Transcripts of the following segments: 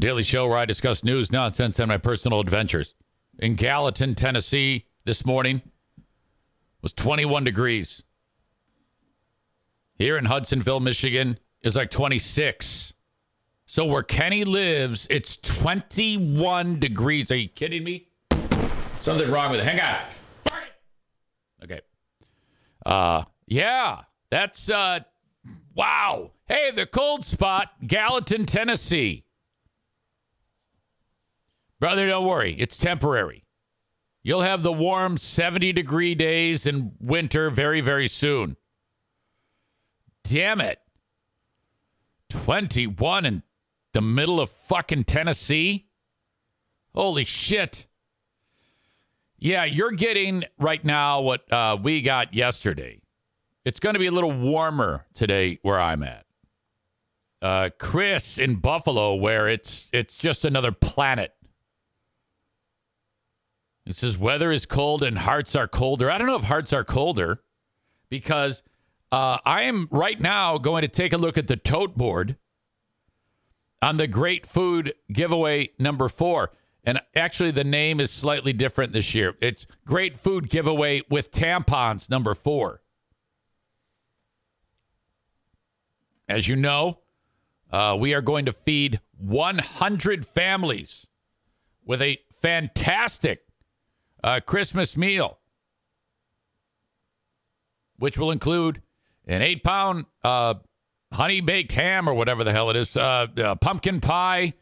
daily show where I discuss news, nonsense, and my personal adventures. In Gallatin, Tennessee, this morning was 21 degrees. Here in Hudsonville, Michigan, is like 26. So where Kenny lives, it's 21 degrees. Are you kidding me? Something wrong with it. Hang on. Okay. Uh yeah, that's uh wow. Hey, the cold spot, Gallatin, Tennessee. Brother, don't worry. It's temporary. You'll have the warm 70 degree days in winter very, very soon. Damn it. 21 in the middle of fucking Tennessee? Holy shit. Yeah, you're getting right now what uh, we got yesterday. It's going to be a little warmer today where I'm at. Uh, Chris in Buffalo, where it's it's just another planet. It says weather is cold and hearts are colder. I don't know if hearts are colder because uh, I am right now going to take a look at the tote board on the Great Food Giveaway number four. And actually, the name is slightly different this year. It's Great Food Giveaway with tampons number four. As you know, uh, we are going to feed 100 families with a fantastic uh, Christmas meal, which will include an eight pound uh, honey baked ham or whatever the hell it is, uh, uh, pumpkin pie,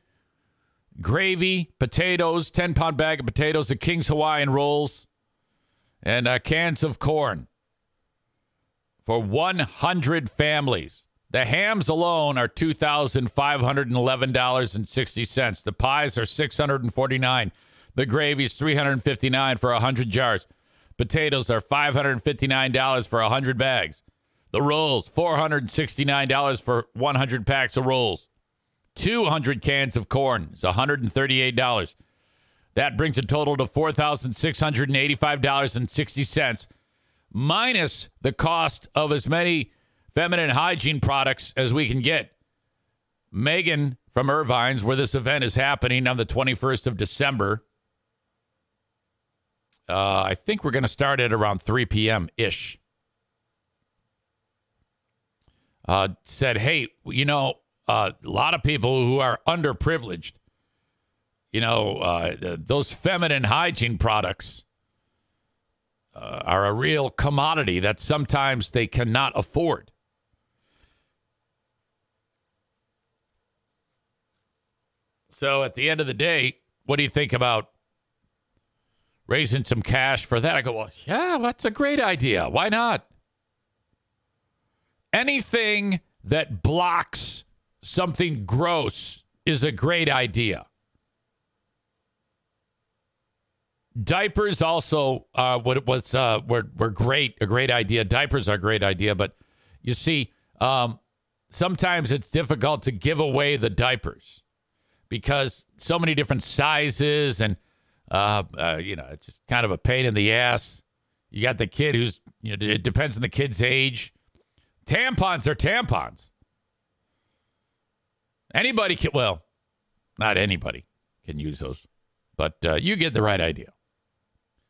gravy, potatoes, 10 pound bag of potatoes, the King's Hawaiian rolls, and uh, cans of corn for 100 families. The hams alone are $2,511.60. The pies are 649 The gravy is 359 for 100 jars. Potatoes are $559 for 100 bags. The rolls, $469 for 100 packs of rolls. 200 cans of corn is $138. That brings a total to $4,685.60, minus the cost of as many feminine hygiene products as we can get. Megan from Ervine's, where this event is happening on the 21st of December. Uh, I think we're going to start at around 3 p.m. ish. Uh, said, hey, you know, uh, a lot of people who are underprivileged, you know, uh, those feminine hygiene products uh, are a real commodity that sometimes they cannot afford. So at the end of the day, what do you think about raising some cash for that? I go, well, yeah, that's a great idea. Why not? Anything that blocks something gross is a great idea. Diapers also uh, what was uh, were were great, a great idea. Diapers are a great idea, but you see, um, sometimes it's difficult to give away the diapers because so many different sizes and uh, uh, you know it's just kind of a pain in the ass. You got the kid who's you know it depends on the kid's age. Tampons are tampons. Anybody can, well, not anybody can use those, but uh, you get the right idea.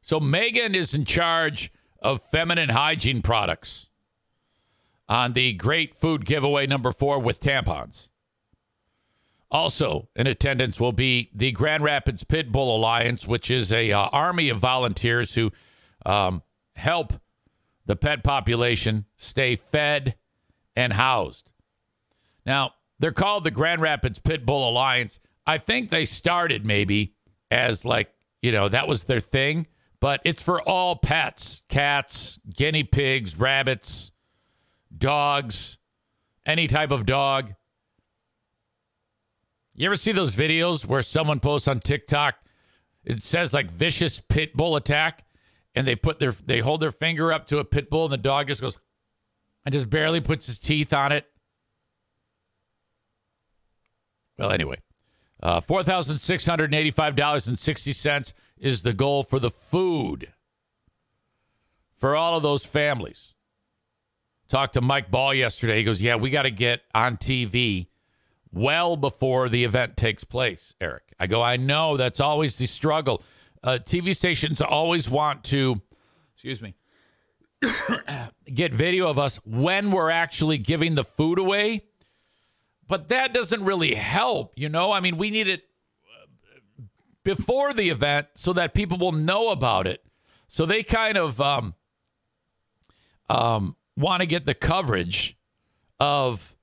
So Megan is in charge of feminine hygiene products on the great food giveaway number four with tampons. Also in attendance will be the Grand Rapids Pit Bull Alliance, which is a uh, army of volunteers who um, help the pet population stay fed and housed. Now, they're called the Grand Rapids Pit Bull Alliance. I think they started maybe as like, you know, that was their thing, but it's for all pets cats, guinea pigs, rabbits, dogs, any type of dog. You ever see those videos where someone posts on TikTok? It says like vicious pit bull attack, and they put their they hold their finger up to a pit bull, and the dog just goes and just barely puts his teeth on it. Well, anyway, uh, four thousand six hundred eighty-five dollars and sixty cents is the goal for the food for all of those families. Talked to Mike Ball yesterday. He goes, "Yeah, we got to get on TV well before the event takes place, Eric. I go, I know that's always the struggle. Uh, TV stations always want to, excuse me, get video of us when we're actually giving the food away. But that doesn't really help, you know? I mean, we need it uh, before the event so that people will know about it. So they kind of um, um, want to get the coverage of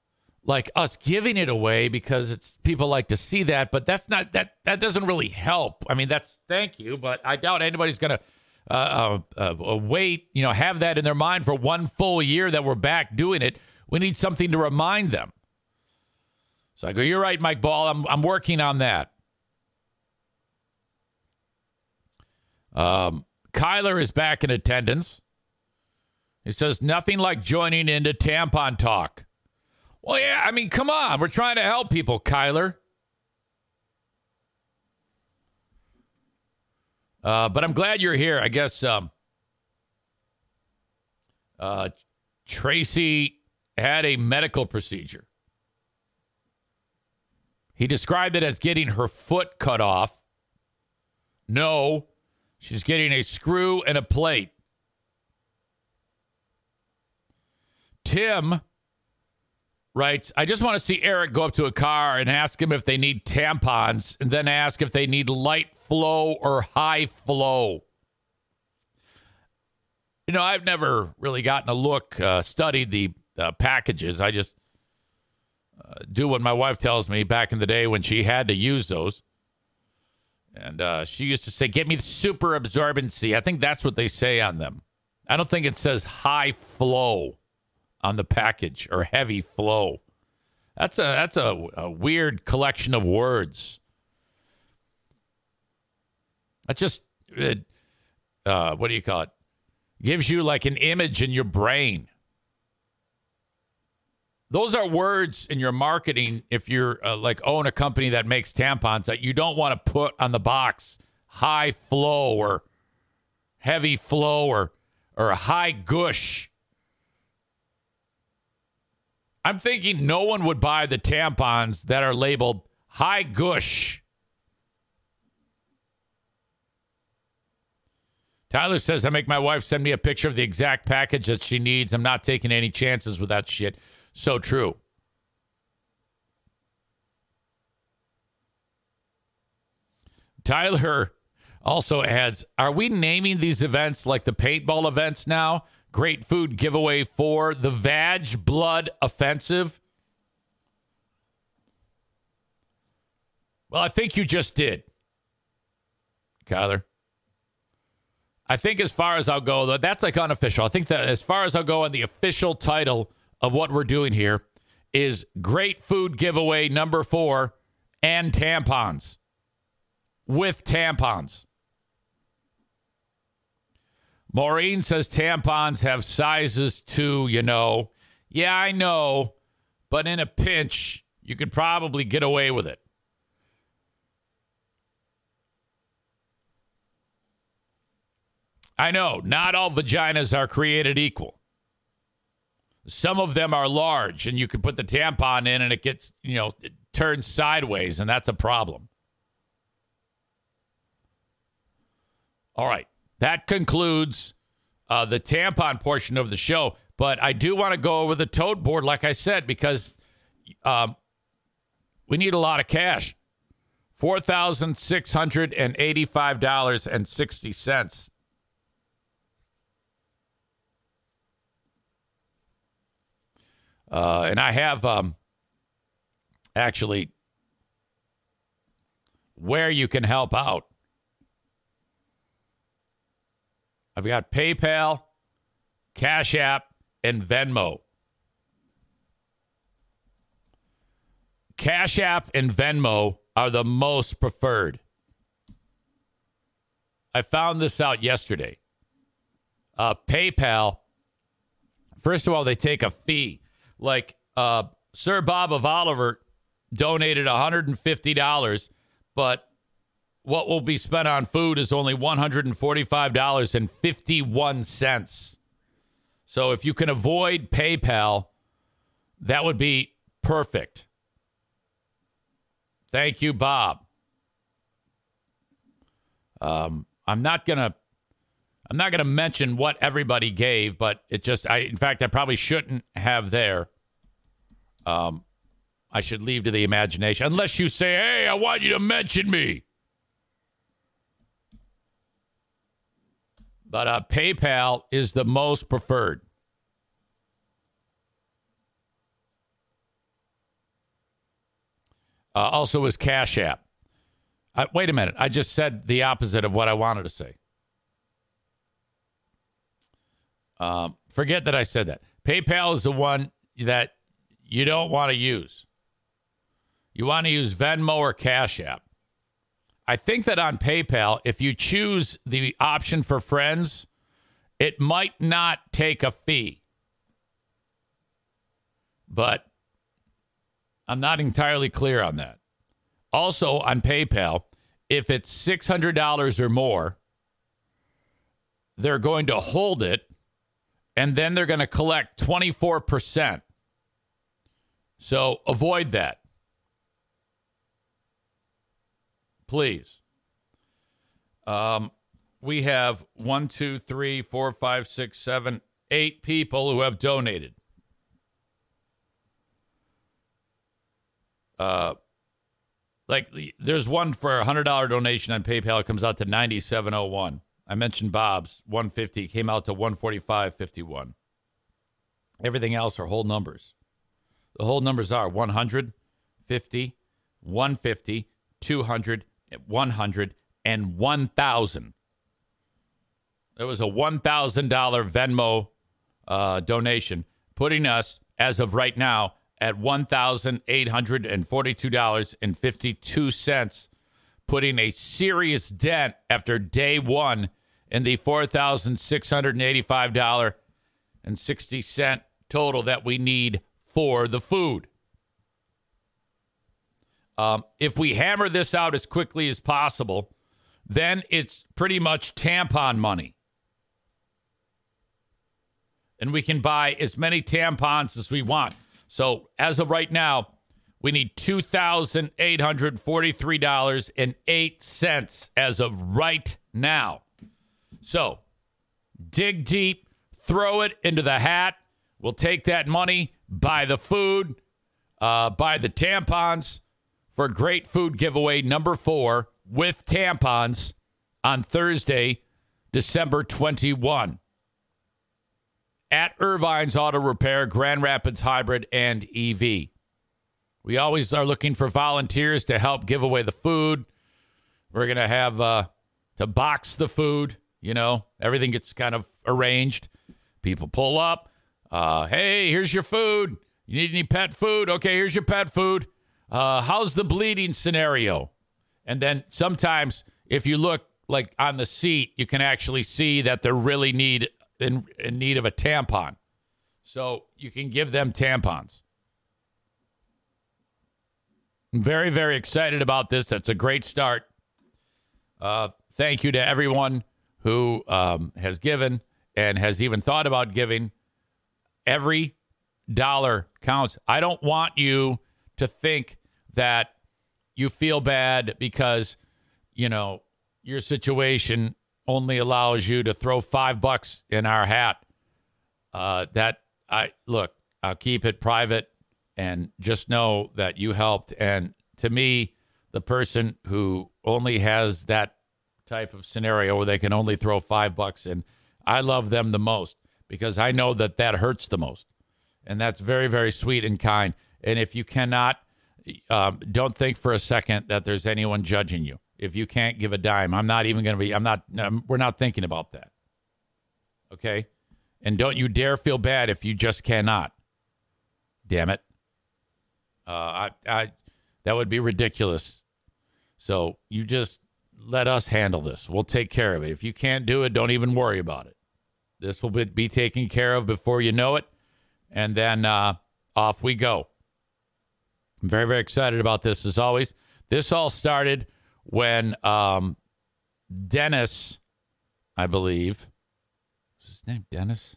like us giving it away because it's people like to see that, but that's not that that doesn't really help. I mean, that's thank you, but I doubt anybody's gonna uh, uh, uh, wait, you know, have that in their mind for one full year that we're back doing it. We need something to remind them. So I go, you're right, Mike Ball. I'm I'm working on that. Um, Kyler is back in attendance. He says nothing like joining into tampon talk. Well, yeah, I mean, come on. We're trying to help people, Kyler. Uh, but I'm glad you're here. I guess um, uh, Tracy had a medical procedure. He described it as getting her foot cut off. No, she's getting a screw and a plate. Tim writes, I just want to see Eric go up to a car and ask him if they need tampons and then ask if they need light flow or high flow. You know, I've never really gotten a look, uh, studied the uh, packages. I just uh, do what my wife tells me back in the day when she had to use those. And uh, she used to say, Get me the super absorbency. I think that's what they say on them. I don't think it says high flow on the package or heavy flow. That's a that's a, a weird collection of words. That just uh, what do you call it? Gives you like an image in your brain. Those are words in your marketing if you're uh, like own a company that makes tampons that you don't want to put on the box high flow or heavy flow or or high gush. I'm thinking no one would buy the tampons that are labeled high gush. Tyler says, I make my wife send me a picture of the exact package that she needs. I'm not taking any chances with that shit. So true. Tyler also adds, Are we naming these events like the paintball events now? Great food giveaway for the Vag Blood Offensive. Well, I think you just did, Kyler. I think as far as I'll go, that's like unofficial. I think that as far as I'll go on the official title of what we're doing here is Great Food Giveaway number four and tampons with tampons. Maureen says tampons have sizes too, you know. Yeah, I know, but in a pinch, you could probably get away with it. I know, not all vaginas are created equal. Some of them are large, and you can put the tampon in and it gets, you know, turns sideways, and that's a problem. All right. That concludes uh, the tampon portion of the show. But I do want to go over the toad board, like I said, because um, we need a lot of cash. Four thousand six hundred and eighty-five dollars and sixty cents. Uh, and I have um, actually where you can help out. I've got PayPal, Cash App, and Venmo. Cash App and Venmo are the most preferred. I found this out yesterday. Uh, PayPal, first of all, they take a fee. Like uh, Sir Bob of Oliver donated $150, but what will be spent on food is only $145.51. So if you can avoid PayPal, that would be perfect. Thank you, Bob. Um, I'm not gonna I'm not gonna mention what everybody gave, but it just I in fact I probably shouldn't have there. Um, I should leave to the imagination unless you say, "Hey, I want you to mention me." But uh, PayPal is the most preferred. Uh, also, is Cash App. Uh, wait a minute. I just said the opposite of what I wanted to say. Um, forget that I said that. PayPal is the one that you don't want to use. You want to use Venmo or Cash App. I think that on PayPal, if you choose the option for friends, it might not take a fee. But I'm not entirely clear on that. Also, on PayPal, if it's $600 or more, they're going to hold it and then they're going to collect 24%. So avoid that. Please. Um, we have one, two, three, four, five, six, seven, eight people who have donated. Uh, like there's one for a hundred dollar donation on PayPal. It comes out to ninety seven oh one. I mentioned Bob's one fifty came out to one forty five fifty one. Everything else are whole numbers. The whole numbers are 100, 50, 150, 200, 100, and 1,000. There was a $1,000 Venmo uh, donation, putting us, as of right now, at $1,842.52, putting a serious dent after day one in the $4,685.60 total that we need for the food. Um, if we hammer this out as quickly as possible, then it's pretty much tampon money. And we can buy as many tampons as we want. So as of right now, we need $2,843.08 as of right now. So dig deep, throw it into the hat. We'll take that money, buy the food, uh, buy the tampons for great food giveaway number four with tampons on Thursday, December 21 at Ervine's Auto Repair, Grand Rapids Hybrid, and EV. We always are looking for volunteers to help give away the food. We're going to have uh, to box the food. You know, everything gets kind of arranged. People pull up. Uh, hey, here's your food. You need any pet food? Okay, here's your pet food. Uh, how's the bleeding scenario? And then sometimes, if you look like on the seat, you can actually see that they're really need in, in need of a tampon. So you can give them tampons. I'm very, very excited about this. That's a great start. Uh, thank you to everyone who um, has given and has even thought about giving. Every dollar counts. I don't want you to think that you feel bad because, you know, your situation only allows you to throw five bucks in our hat. Uh, that I look, I'll keep it private and just know that you helped. And to me, the person who only has that type of scenario where they can only throw five bucks in, I love them the most because I know that that hurts the most. And that's very, very sweet and kind. And if you cannot, um, don't think for a second that there's anyone judging you if you can't give a dime. I'm not even going to be, I'm not, we're not thinking about that. Okay. And don't you dare feel bad if you just cannot. Damn it. Uh, I, I, that would be ridiculous. So you just let us handle this. We'll take care of it. If you can't do it, don't even worry about it. This will be, be taken care of before you know it. And then uh, off we go. I'm very, very excited about this as always. This all started when um, Dennis, I believe, is his name Dennis?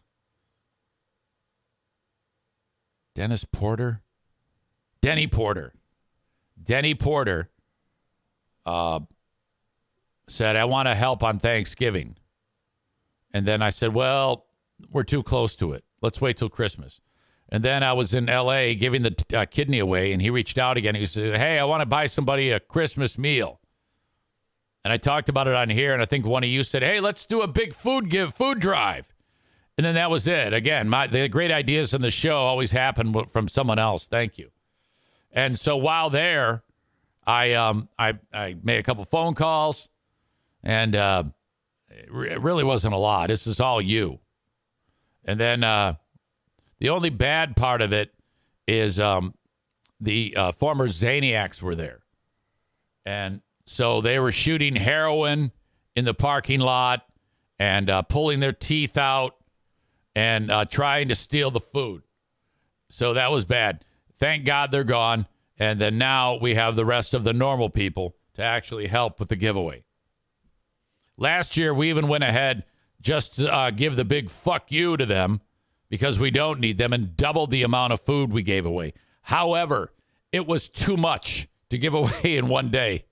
Dennis Porter? Denny Porter. Denny Porter uh, said, I want to help on Thanksgiving. And then I said, Well, we're too close to it. Let's wait till Christmas. And then I was in LA giving the uh, kidney away, and he reached out again. He said, Hey, I want to buy somebody a Christmas meal. And I talked about it on here, and I think one of you said, Hey, let's do a big food give food drive. And then that was it. Again, my the great ideas in the show always happen from someone else. Thank you. And so while there, I um I I made a couple phone calls, and uh, it really wasn't a lot. This is all you. And then uh, the only bad part of it is um, the uh, former Zaniacs were there. And so they were shooting heroin in the parking lot and uh, pulling their teeth out and uh, trying to steal the food. So that was bad. Thank God they're gone. And then now we have the rest of the normal people to actually help with the giveaway. Last year, we even went ahead just to uh, give the big fuck you to them because we don't need them and doubled the amount of food we gave away. However, it was too much to give away in one day.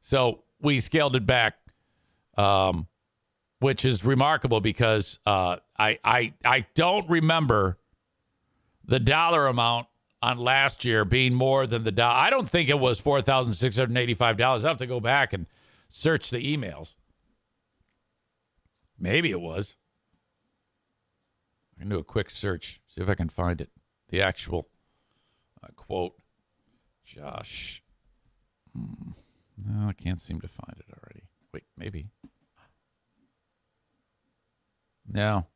So we scaled it back, um, which is remarkable because uh, I, I, I don't remember the dollar amount on last year being more than the dollar. I don't think it was $4,685. I have to go back and search the emails. Maybe it was. Can do a quick search, see if I can find it. The actual uh, quote. Josh. Hmm. No, I can't seem to find it already. Wait, maybe. No.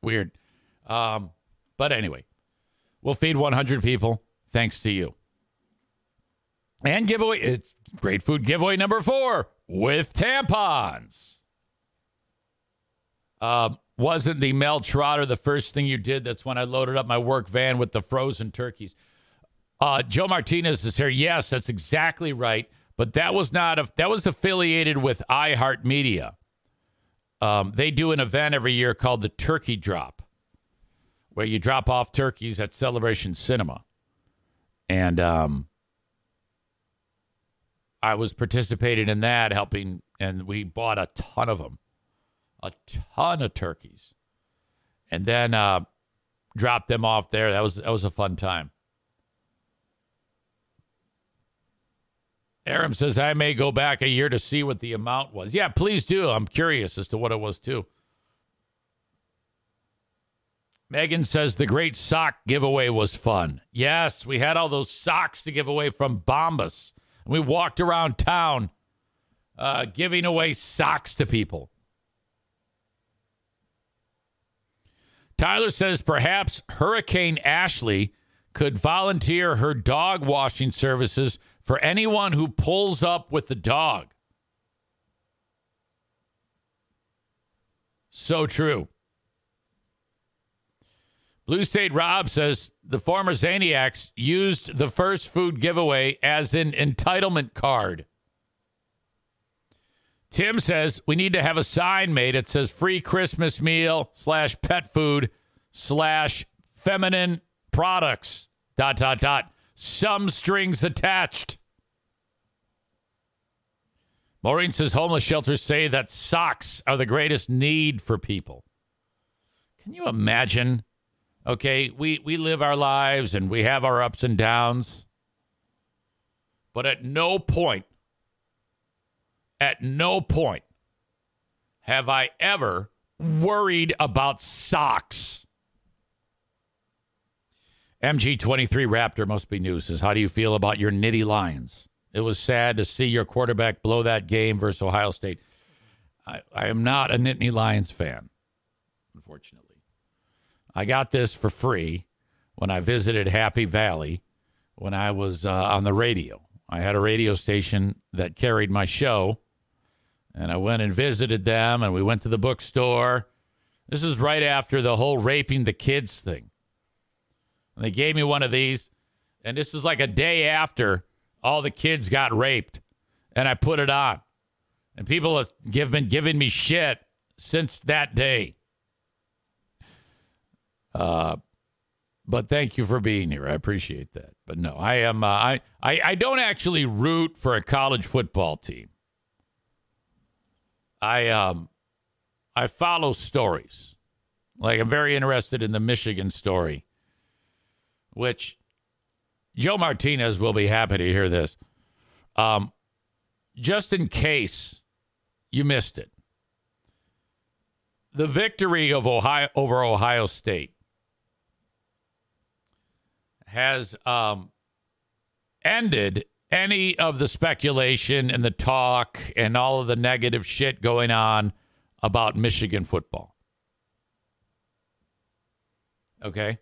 Weird. Um, but anyway, we'll feed 100 people thanks to you. And giveaway, it's great food giveaway number four with tampons. Uh, wasn't the Mel Trotter the first thing you did? That's when I loaded up my work van with the frozen turkeys. Uh, Joe Martinez is here. Yes, that's exactly right. But that was not a, that was affiliated with iHeartMedia. Um, they do an event every year called the Turkey Drop, where you drop off turkeys at Celebration Cinema, and um, I was participating in that, helping, and we bought a ton of them a ton of turkeys, and then uh, dropped them off there. That was that was a fun time. Aram says I may go back a year to see what the amount was. Yeah, please do. I'm curious as to what it was too. Megan says the great sock giveaway was fun. Yes, we had all those socks to give away from Bombas. And we walked around town uh, giving away socks to people. Tyler says perhaps Hurricane Ashley could volunteer her dog washing services for anyone who pulls up with the dog. So true. Blue State Rob says the former Zaniacs used the first food giveaway as an entitlement card. Tim says we need to have a sign made. It says free Christmas meal slash pet food slash feminine products dot dot dot. Some strings attached. Maureen says homeless shelters say that socks are the greatest need for people. Can you imagine? Okay, we, we live our lives and we have our ups and downs. But at no point at no point have I ever worried about socks. MG23 Raptor must be new says, How do you feel about your Nittany Lions? It was sad to see your quarterback blow that game versus Ohio State. I, I am not a Nittany Lions fan, unfortunately. I got this for free when I visited Happy Valley when I was uh, on the radio. I had a radio station that carried my show and I went and visited them, and we went to the bookstore. This is right after the whole raping the kids thing. And they gave me one of these, and this is like a day after all the kids got raped, and I put it on. And people have give, been giving me shit since that day. Uh, but thank you for being here. I appreciate that. But no, I am. Uh, I, I I don't actually root for a college football team. I um I follow stories. Like I'm very interested in the Michigan story, which Joe Martinez will be happy to hear this. Um, just in case you missed it, the victory of Ohio over Ohio State has um, ended any of the speculation and the talk and all of the negative shit going on about Michigan football. Okay?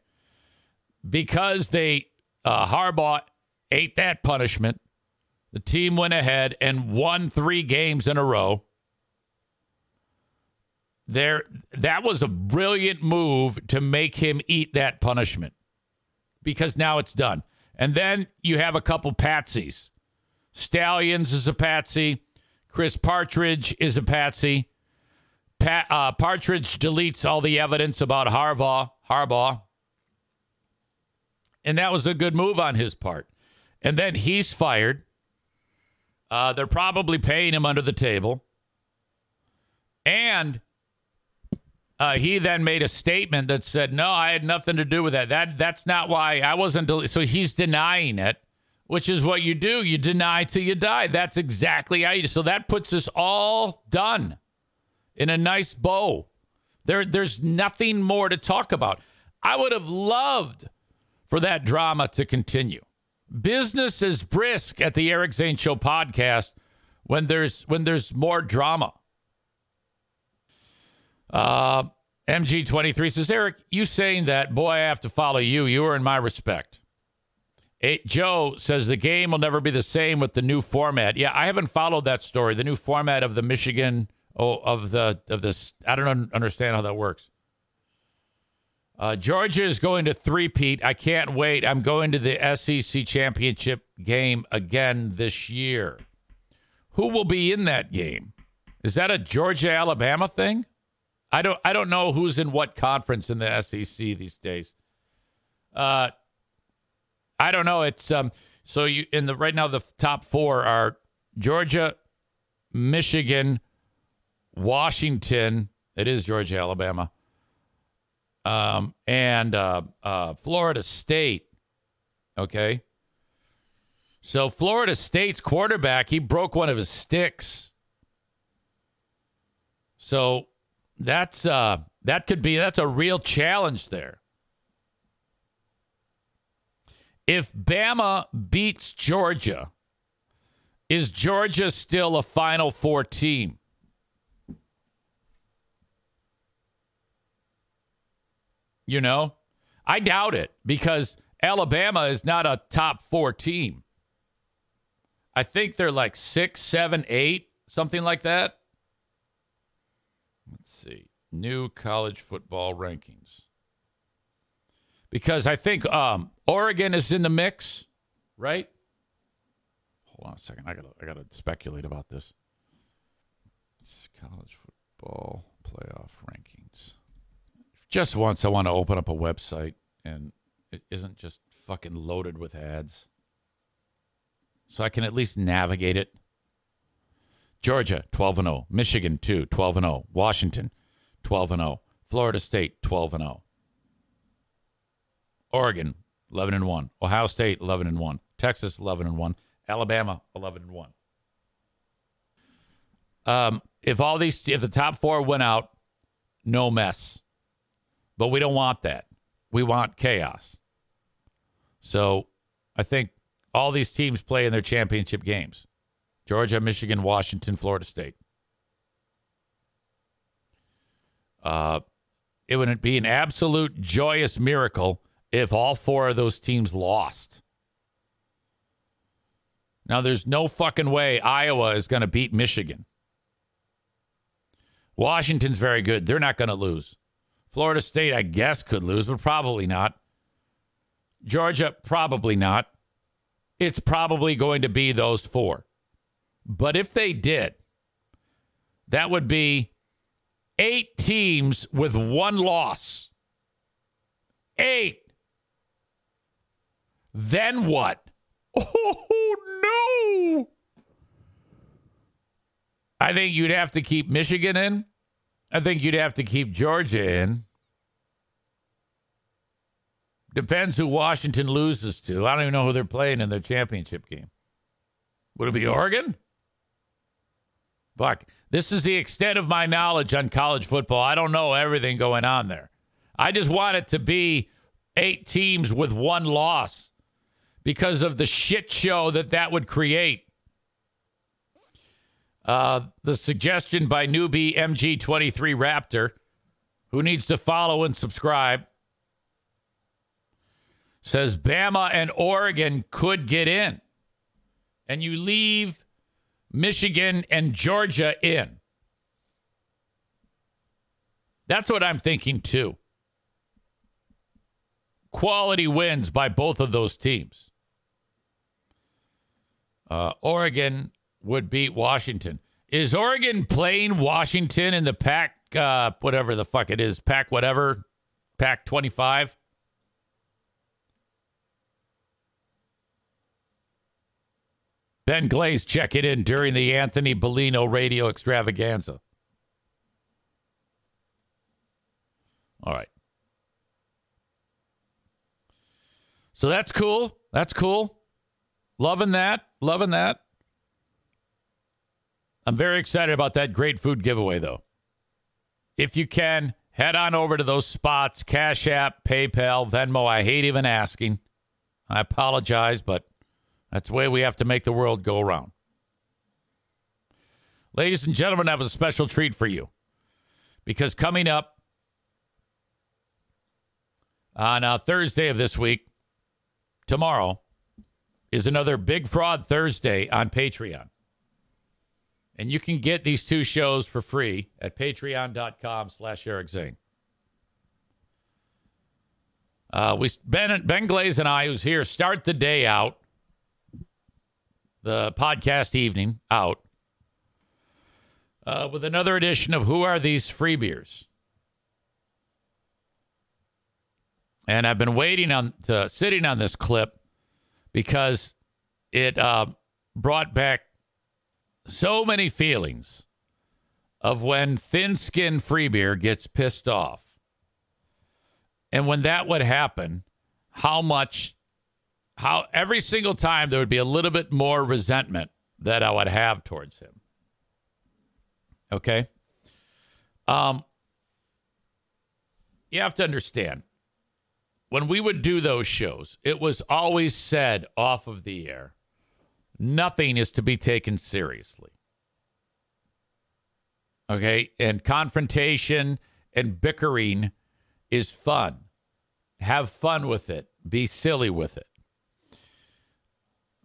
Because they, uh, Harbaugh ate that punishment, the team went ahead and won three games in a row. There, that was a brilliant move to make him eat that punishment because now it's done. And then you have a couple patsies. Stalions is a patsy. Chris Partridge is a patsy. Pat, uh, Partridge deletes all the evidence about Harbaugh. Harbaugh, and that was a good move on his part. And then he's fired. Uh, they're probably paying him under the table, and uh, he then made a statement that said, "No, I had nothing to do with that. That that's not why I wasn't." Del-. So he's denying it, which is what you do. You deny till you die. That's exactly how you. So that puts us all done in a nice bow. There, there's nothing more to talk about. I would have loved for that drama to continue. Business is brisk at the Eric Zane Show podcast when there's when there's more drama. Uh, MG23 says, Eric, you saying that, boy, I have to follow you. You are in my respect. It, Joe says the game will never be the same with the new format. Yeah, I haven't followed that story. The new format of the Michigan, oh, of the of this. I don't understand how that works. Uh, Georgia is going to three-peat. I can't wait. I'm going to the SEC championship game again this year. Who will be in that game? Is that a Georgia Alabama thing? I don't I don't know who's in what conference in the SEC these days. Uh, I don't know. It's um. So you in the right now the top four are Georgia, Michigan, Washington. It is Georgia, Alabama, um, and uh, uh, Florida State. Okay. So Florida State's quarterback he broke one of his sticks. So that's uh that could be that's a real challenge there. If Bama beats Georgia, is Georgia still a Final Four team? You know, I doubt it because Alabama is not a top four team. I think they're like six, seven, eight, something like that. New college football rankings. Because I think um, Oregon is in the mix, right? Hold on a second. I gotta I gotta speculate about this. It's college football playoff rankings. Just once I want to open up a website and it isn't just fucking loaded with ads. So I can at least navigate it. Georgia 12 and 0, Michigan 2 12 and 0, Washington 12 and 0, Florida State 12 and 0. Oregon 11 and 1, Ohio State 11 and 1, Texas 11 and 1, Alabama 11 and 1. Um, if all these if the top 4 went out, no mess. But we don't want that. We want chaos. So, I think all these teams play in their championship games. Georgia, Michigan, Washington, Florida State. Uh, it would be an absolute joyous miracle if all four of those teams lost. Now, there's no fucking way Iowa is going to beat Michigan. Washington's very good. They're not going to lose. Florida State, I guess, could lose, but probably not. Georgia, probably not. It's probably going to be those four. But if they did, that would be eight teams with one loss. Eight. then what? Oh, no. I think you'd have to keep Michigan in. I think you'd have to keep Georgia in. Depends who Washington loses to. I don't even know who they're playing in their championship game. Would it be Oregon? Fuck. This is the extent of my knowledge on college football. I don't know everything going on there. I just want it to be eight teams with one loss because of the shit show that that would create. Uh, the suggestion by newbie MG23 Raptor, who needs to follow and subscribe, says Bama and Oregon could get in. And you leave Michigan and Georgia in. That's what I'm thinking too. Quality wins by both of those teams. Uh, Oregon would beat Washington. Is Oregon playing Washington in the Pac, uh, whatever the fuck it is, Pac whatever, Pac 25? Ben Glaze checking in during the Anthony Bellino radio extravaganza. All right. So that's cool. That's cool. Loving that. Loving that. I'm very excited about that great food giveaway, though. If you can, head on over to those spots Cash App, PayPal, Venmo. I hate even asking. I apologize, but that's the way we have to make the world go around. Ladies and gentlemen, I have a special treat for you because coming up on uh, Thursday of this week, tomorrow, is another Big Fraud Thursday on Patreon. And you can get these two shows for free at patreon.com slash Eric Zane. Uh, we ben, ben Glaze and I, who's here, start the day out the podcast evening out uh, with another edition of Who Are These Free Beers? And I've been waiting on to, sitting on this clip because it uh, brought back so many feelings of when thin skinned free beer gets pissed off. And when that would happen, how much how every single time there would be a little bit more resentment that I would have towards him. Okay? Um you have to understand when we would do those shows, it was always said off of the air, nothing is to be taken seriously. Okay? And confrontation and bickering is fun. Have fun with it. Be silly with it.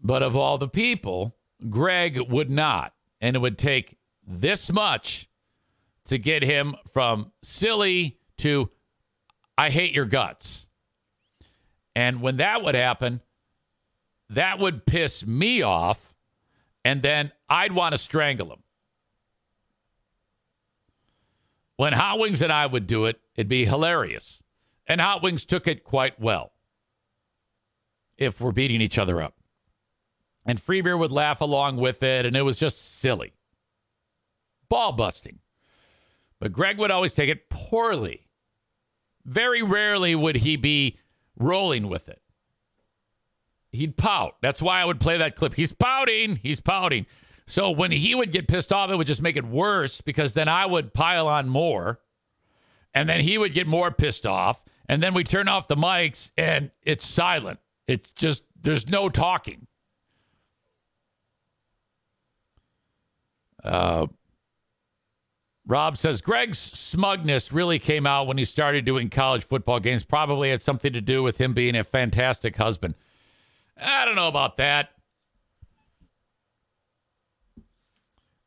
But of all the people, Greg would not. And it would take this much to get him from silly to I hate your guts. And when that would happen, that would piss me off. And then I'd want to strangle him. When Hot Wings and I would do it, it'd be hilarious. And Hot Wings took it quite well if we're beating each other up. And Free Beer would laugh along with it, and it was just silly. Ball busting. But Greg would always take it poorly. Very rarely would he be rolling with it. He'd pout. That's why I would play that clip. He's pouting. He's pouting. So when he would get pissed off, it would just make it worse because then I would pile on more. And then he would get more pissed off. And then we turn off the mics and it's silent. It's just, there's no talking. Uh, Rob says Greg's smugness really came out when he started doing college football games. Probably had something to do with him being a fantastic husband. I don't know about that.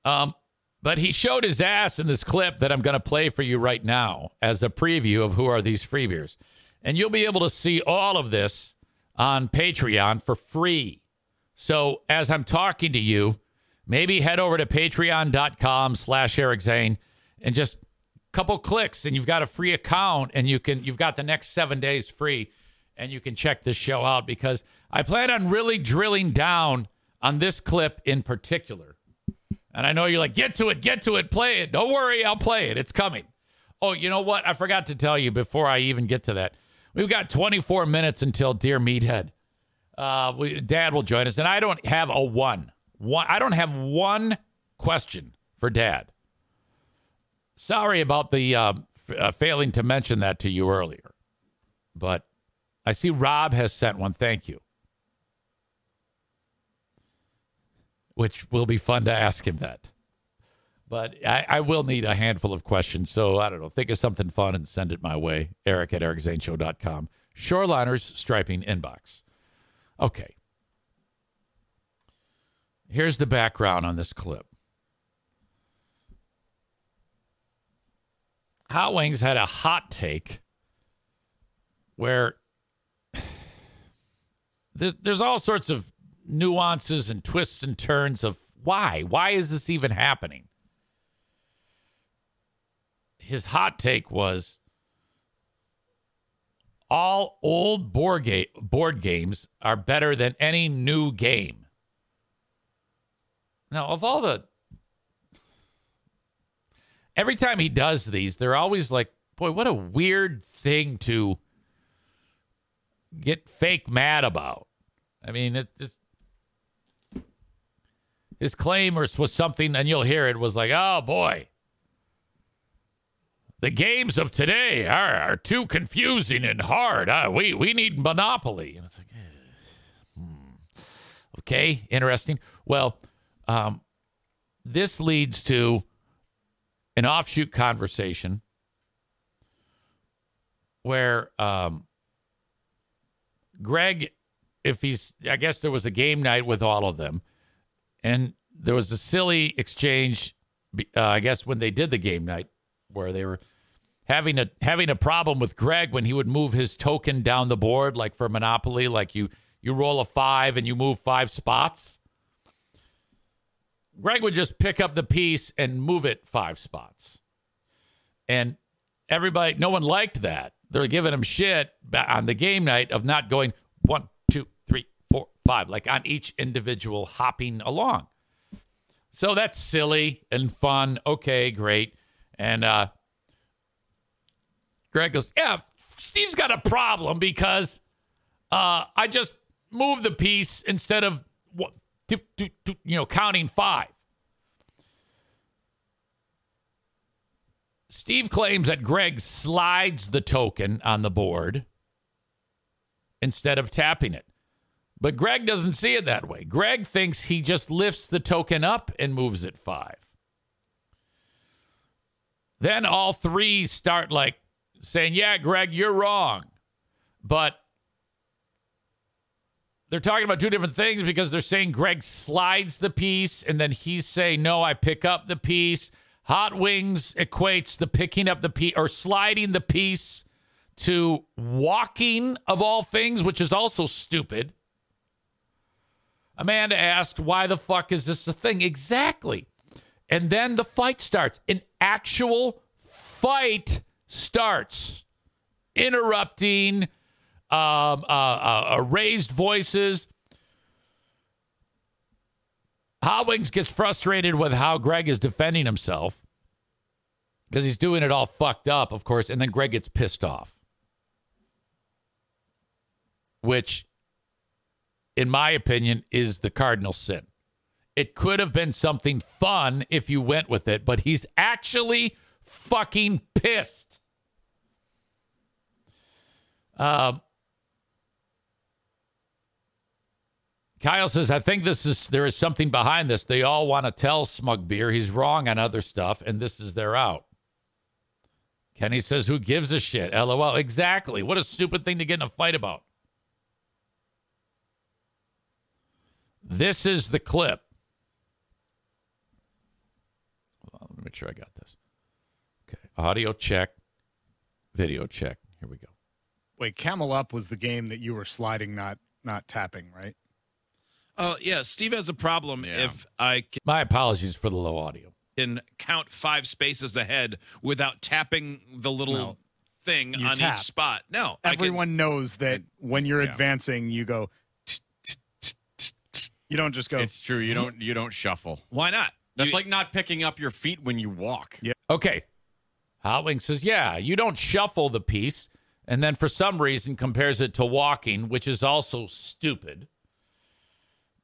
Um, but he showed his ass in this clip that I'm going to play for you right now as a preview of who are these free beers. And you'll be able to see all of this on Patreon for free. So as I'm talking to you, maybe head over to patreon.com slash Eric Zane and just a couple clicks and you've got a free account and you can you've got the next seven days free and you can check this show out because I plan on really drilling down on this clip in particular. And I know you're like, get to it, get to it, play it. Don't worry, I'll play it. It's coming. Oh, you know what? I forgot to tell you before I even get to that. We've got 24 minutes until Dear Meathead. Uh, we, Dad will join us, and I don't have a one. One. I don't have one question for Dad. Sorry about the uh, f- uh, failing to mention that to you earlier, but I see Rob has sent one. Thank you. Which will be fun to ask him that. But I, I, will need a handful of questions. So I don't know. Think of something fun and send it my way. Eric at ericzaneshow.com. Shoreliners striping inbox. Okay. Here's the background on this clip. Hot Wings had a hot take where there's all sorts of nuances and twists and turns of why. Why is this even happening? His hot take was all old board, ga- board games are better than any new game. Now, of all the. Every time he does these, they're always like, boy, what a weird thing to get fake mad about. I mean, it just. His claim was, something, and you'll hear it, was like, oh boy, the games of today are, are too confusing and hard. Uh, we we need Monopoly. And it's like, eh, hmm. okay, interesting. Well, um, this leads to an offshoot conversation where um, Greg, if he's, I guess there was a game night with all of them, and there was a silly exchange. Uh, I guess when they did the game night where they were having a having a problem with Greg when he would move his token down the board, like for Monopoly, like you you roll a five and you move five spots. Greg would just pick up the piece and move it five spots. And everybody, no one liked that. They're giving him shit on the game night of not going one, two, three, four, five, like on each individual hopping along. So that's silly and fun. Okay, great. And uh, Greg goes, Yeah, Steve's got a problem because uh, I just moved the piece instead of you know counting five. Steve claims that Greg slides the token on the board instead of tapping it. But Greg doesn't see it that way. Greg thinks he just lifts the token up and moves it five. Then all three start like saying, Yeah, Greg, you're wrong. But they're talking about two different things because they're saying Greg slides the piece and then he's saying, No, I pick up the piece. Hot Wings equates the picking up the piece or sliding the piece to walking of all things, which is also stupid. Amanda asked, Why the fuck is this a thing? Exactly. And then the fight starts. An actual fight starts interrupting, um, uh, uh, uh, raised voices. Hot Wings gets frustrated with how Greg is defending himself because he's doing it all fucked up, of course, and then Greg gets pissed off. Which, in my opinion, is the cardinal sin. It could have been something fun if you went with it, but he's actually fucking pissed. Um, Kyle says, I think this is there is something behind this. They all want to tell Smug Beer he's wrong on other stuff, and this is their out. Kenny says, Who gives a shit? LOL. Exactly. What a stupid thing to get in a fight about. This is the clip. On, let me make sure I got this. Okay. Audio check, video check. Here we go. Wait, Camel Up was the game that you were sliding, not not tapping, right? Oh yeah, Steve has a problem yeah. if I can, my apologies for the low audio. Can count five spaces ahead without tapping the little no. thing you on tap. each spot. No, everyone can, knows that when you're yeah. advancing, you go. You don't just go. It's true. You don't you don't shuffle. Why not? That's You- like not picking up your feet when you walk. Yeah. Okay. Hot Wings says, yeah, you don't shuffle the piece. And then for some reason compares it to walking, which is also stupid.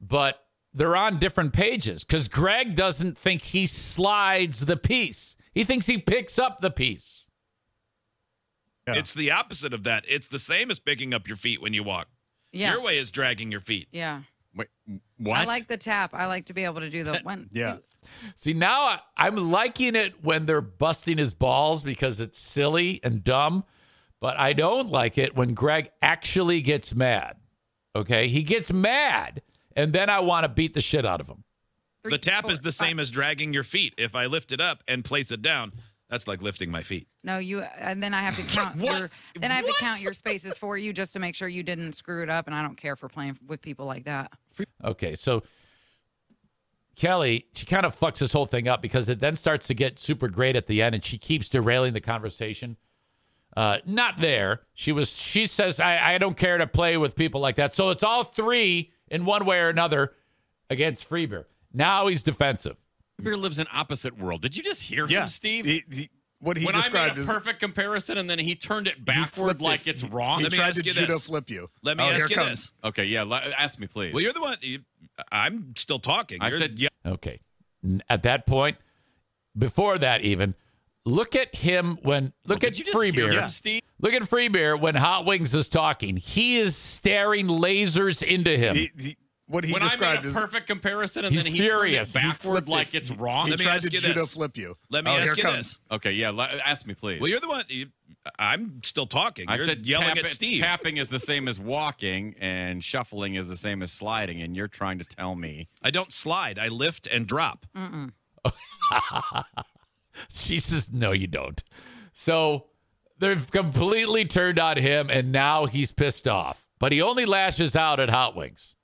But they're on different pages because Greg doesn't think he slides the piece. He thinks he picks up the piece. Yeah. It's the opposite of that. It's the same as picking up your feet when you walk. Yeah. Your way is dragging your feet. Yeah. Wait, what? I like the tap. I like to be able to do the one. Yeah. do- See, now I- I'm liking it when they're busting his balls because it's silly and dumb. But I don't like it when Greg actually gets mad. Okay. He gets mad. And then I want to beat the shit out of him. The tap four, is the five. same as dragging your feet. If I lift it up and place it down, that's like lifting my feet. No, you and then I have to count What? your then I have What? to count your spaces for you just to make sure you didn't screw it up and I don't care for playing with people like that. Okay, so Kelly, she kind of fucks this whole thing up because it then starts to get super great at the end, and she keeps derailing the conversation. Uh, not there. She was. She says, I, "I don't care to play with people like that." So it's all three in one way or another against Freebeer. Now he's defensive. Beer lives in opposite world. Did you just hear Yeah. him, Steve? He- he- what he when I made a is perfect comparison and then he turned it backward flipped it. like it's wrong. he Let me tried ask to you judo this. flip you. Let me Oh, ask you comes. this. Okay, yeah. le- Ask me, please. Well, you're the one. You, I'm still talking. I You're said- yeah. Okay. At that point, before that even, look at him when look Did at you just him, Steve? Look at Freebeer when Hot Wings is talking. He is staring lasers into him. He, he, what he when I described made a perfect comparison and He's then he furious. He turned it backward flipped like it. it's wrong. he Let me tried ask to you judo this. flip you. Let me oh, ask you comes. this. Okay, yeah. le- Ask me, please. Well, you're the one. You, I'm still talking. I You're said yelling tap- at Steve. tapping is the same as walking, and shuffling is the same as sliding. And you're trying to tell me I don't slide. I lift and drop. She says, No, you don't. So they've completely turned on him, and now he's pissed off. But he only lashes out at Hot Wings.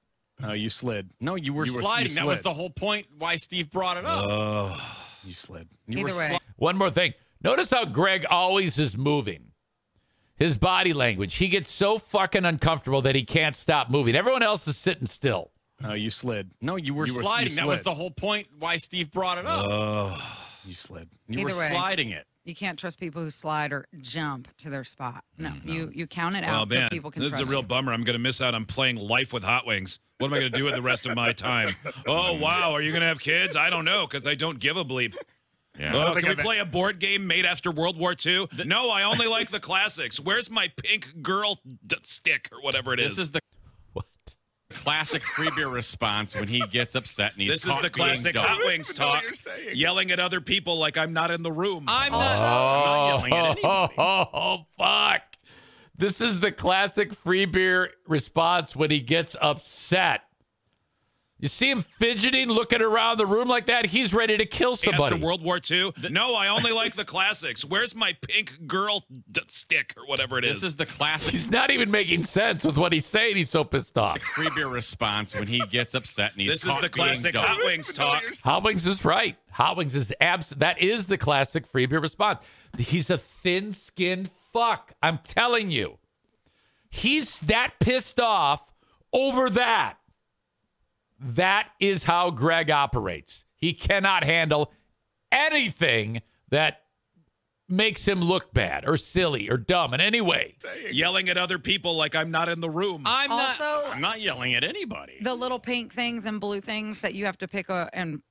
Oh, you slid. no. You were You were- you sliding. that was the whole point. Why Steve brought it up. Oh, You slid. you were Either way. sli- One more thing. Notice how Greg always is moving. His body language. He gets so fucking uncomfortable that he can't stop moving. Everyone else is sitting still. Oh, you slid. no, you were You were- you sliding. that was the whole point. Why Steve brought it up. oh. You slid. you were way. sliding it. You can't trust people who slide or jump to their spot. No, Mm, you you count it out so man, people can this is a real you. bummer. I'm going to miss out on playing life with Hot Wings. What am I going to do with the rest of my time? Oh wow, are you going to have kids? I don't know because I don't give a bleep. Yeah. Oh, can we I've- play a board game made after World War II? no, I only like the classics. Where's my pink girl d- stick or whatever it is? This is the What? Classic free beer response when he gets upset and he's This is the classic dumb. Hot Wings talk. Yelling at other people like I'm not in the room. I'm not, I'm not yelling at oh, anybody. Oh, fuck. This is the classic free beer response when he gets upset. You see him fidgeting, looking around the room like that. He's ready to kill somebody. After World War II? no, I only like the classics. Where's my pink girl d- stick or whatever it is? This is the classic He's not even making sense with what he's saying. He's so pissed off. free beer response when he gets upset and he's talking. This is the classic dumb. Hot Wings talk. Hot Wings is right. Hot Wings is abs. That is the classic free beer response. He's a thin-skinned fuck. I'm telling you, he's that pissed off over that. That is how Greg operates. He cannot handle anything that makes him look bad or silly or dumb in any way. Yelling at other people like I'm not in the room. I'm Also- not. I'm not yelling at anybody. The little pink things and blue things that you have to pick a, and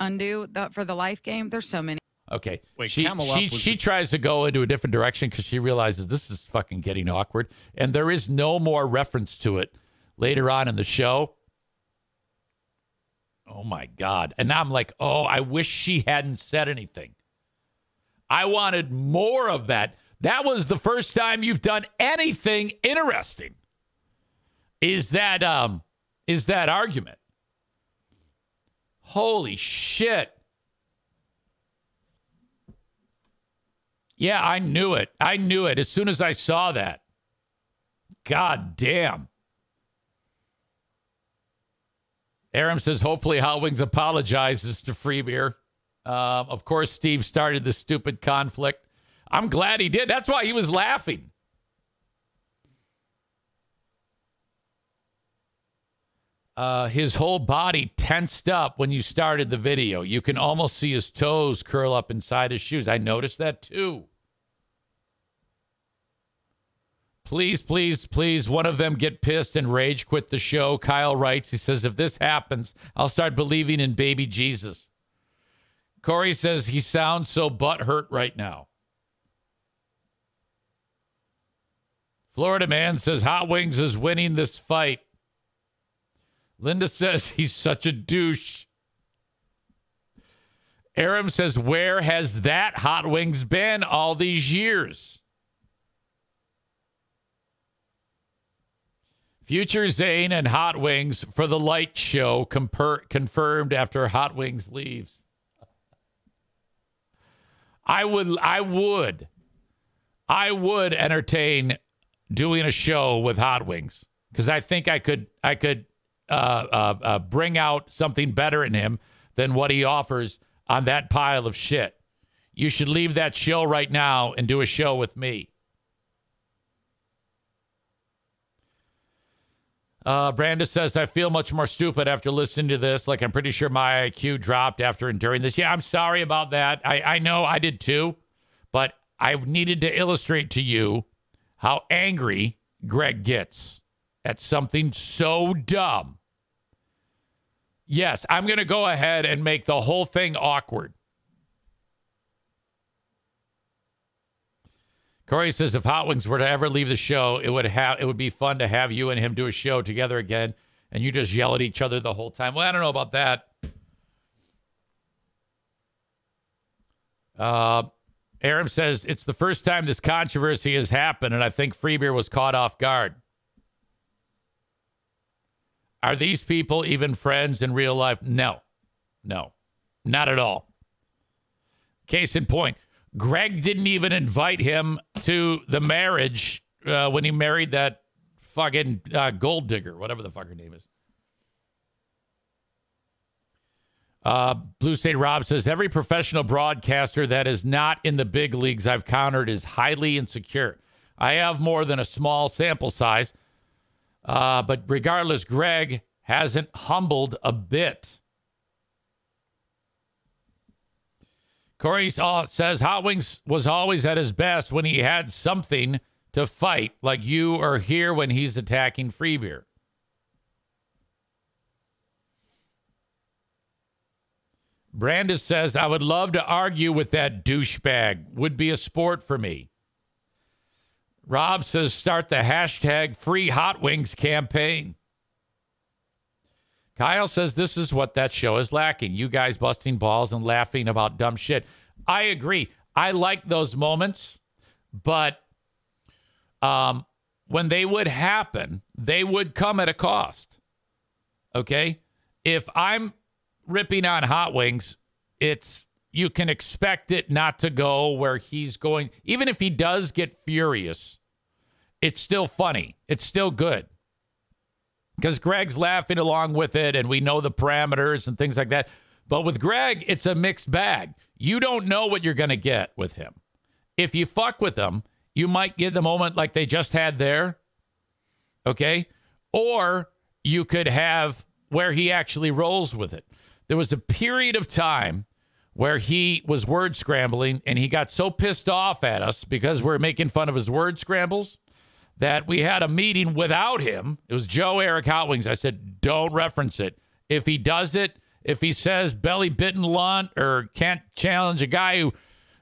undo the, for the life game. There's so many. Okay. Wait, she she, she the- tries to go into a different direction because she realizes this is fucking getting awkward, and there is no more reference to it later on in the show. Oh my god! And now I'm like, oh, I wish she hadn't said anything. I wanted more of that. That was the first time you've done anything interesting. Is that um is that argument? Holy shit. Yeah, I knew it. I knew it as soon as I saw that. God damn. Aram says, hopefully Hot Wings apologizes to Free Beer. Um, of course, Steve started the stupid conflict. I'm glad he did. That's why he was laughing. uh, his whole body tensed up when you started the video. You can almost see his toes curl up inside his shoes. I noticed that too. Please, please, please, one of them get pissed and rage quit the show. Kyle writes, he says, if this happens, I'll start believing in baby Jesus. Corey says he sounds so butthurt right now. Florida man says Hot Wings is winning this fight. Linda says he's such a douche. Aram says, Where has that Hot Wings been all these years? Future Zane and Hot Wings for the light show confirmed after Hot Wings leaves. I would, I would, I would entertain doing a show with Hot Wings because I think I could, I could uh, uh, uh, bring out something better in him than what he offers on that pile of shit. You should leave that show right now and do a show with me. Uh, Brandis says, I feel much more stupid after listening to this. Like, I'm pretty sure my IQ dropped after enduring this. Yeah, I'm sorry about that. I, I know I did too, but I needed to illustrate to you how angry Greg gets at something so dumb. Yes, I'm going to go ahead and make the whole thing awkward. Corey says if Hot Wings were to ever leave the show, it would have it would be fun to have you and him do a show together again, and you just yell at each other the whole time. Well, I don't know about that. Uh, Aram says it's the first time this controversy has happened, and I think Freebeer was caught off guard. Are these people even friends in real life? No, no, not at all. Case in point, Greg didn't even invite him to the marriage uh, when he married that fucking uh, gold digger, whatever the fuck her name is. Uh, Blue State Rob says every professional broadcaster that is not in the big leagues I've countered is highly insecure. I have more than a small sample size, uh, but regardless, Greg hasn't humbled a bit. Corey says Hot Wings was always at his best when he had something to fight, like you are here when he's attacking free beer. Brandis says, I would love to argue with that douchebag. Would be a sport for me. Rob says, start the hashtag free hot wings campaign. Kyle says, this is what that show is lacking. You guys busting balls and laughing about dumb shit. I agree. I like those moments, but um, when they would happen, they would come at a cost. Okay? If I'm ripping on hot wings, it's you can expect it not to go where he's going. Even if he does get furious, it's still funny. It's still good. Because Greg's laughing along with it and we know the parameters and things like that. But with Greg, it's a mixed bag. You don't know what you're going to get with him. If you fuck with him, you might get the moment like they just had there. Okay? Or you could have where he actually rolls with it. There was a period of time where he was word scrambling and he got so pissed off at us because we're making fun of his word scrambles that we had a meeting without him. It was Joe Eric Hot Wings. I said, don't reference it. If he does it, if he says belly bitten lunt or can't challenge a guy who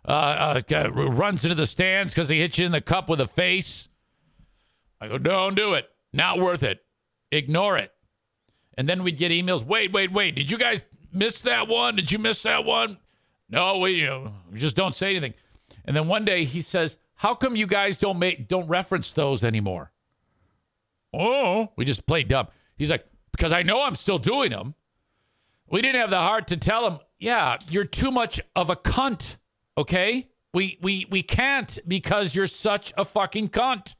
uh, uh, runs into the stands because he hits you in the cup with a face, I go, don't do it. Not worth it. Ignore it. And then we'd get emails. Wait, wait, wait. Did you guys miss that one? Did you miss that one? No, we you know, just don't say anything. And then one day he says, "How come you guys don't make don't reference those anymore?" Oh, we just played dumb. He's like, "Because I know I'm still doing them." We didn't have the heart to tell him, "Yeah, you're too much of a cunt." Okay? We we we can't because you're such a fucking cunt.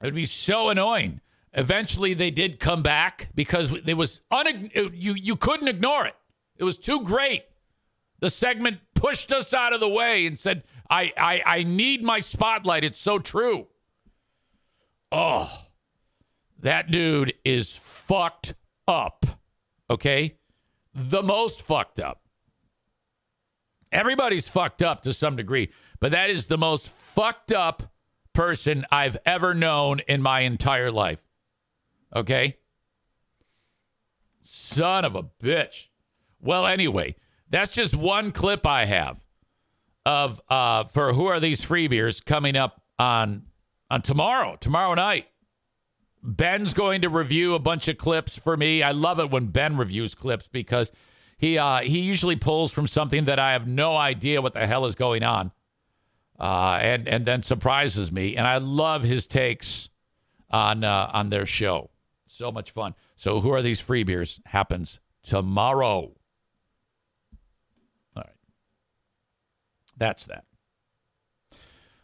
It would be so annoying. Eventually, they did come back because it was un- you you couldn't ignore it. It was too great. The segment pushed us out of the way and said, "I I, I need my spotlight." It's so true. Oh, that dude is fucked up. Okay? The most fucked up. Everybody's fucked up to some degree, but that is the most fucked up person I've ever known in my entire life. Okay? Son of a bitch. Well, anyway, that's just one clip I have of uh for who are these free beers coming up on on tomorrow, tomorrow night. Ben's going to review a bunch of clips for me. I love it when Ben reviews clips because he uh, he usually pulls from something that I have no idea what the hell is going on, uh, and and then surprises me. And I love his takes on uh, on their show. So much fun. So who are these free beers? Happens tomorrow. All right, that's that.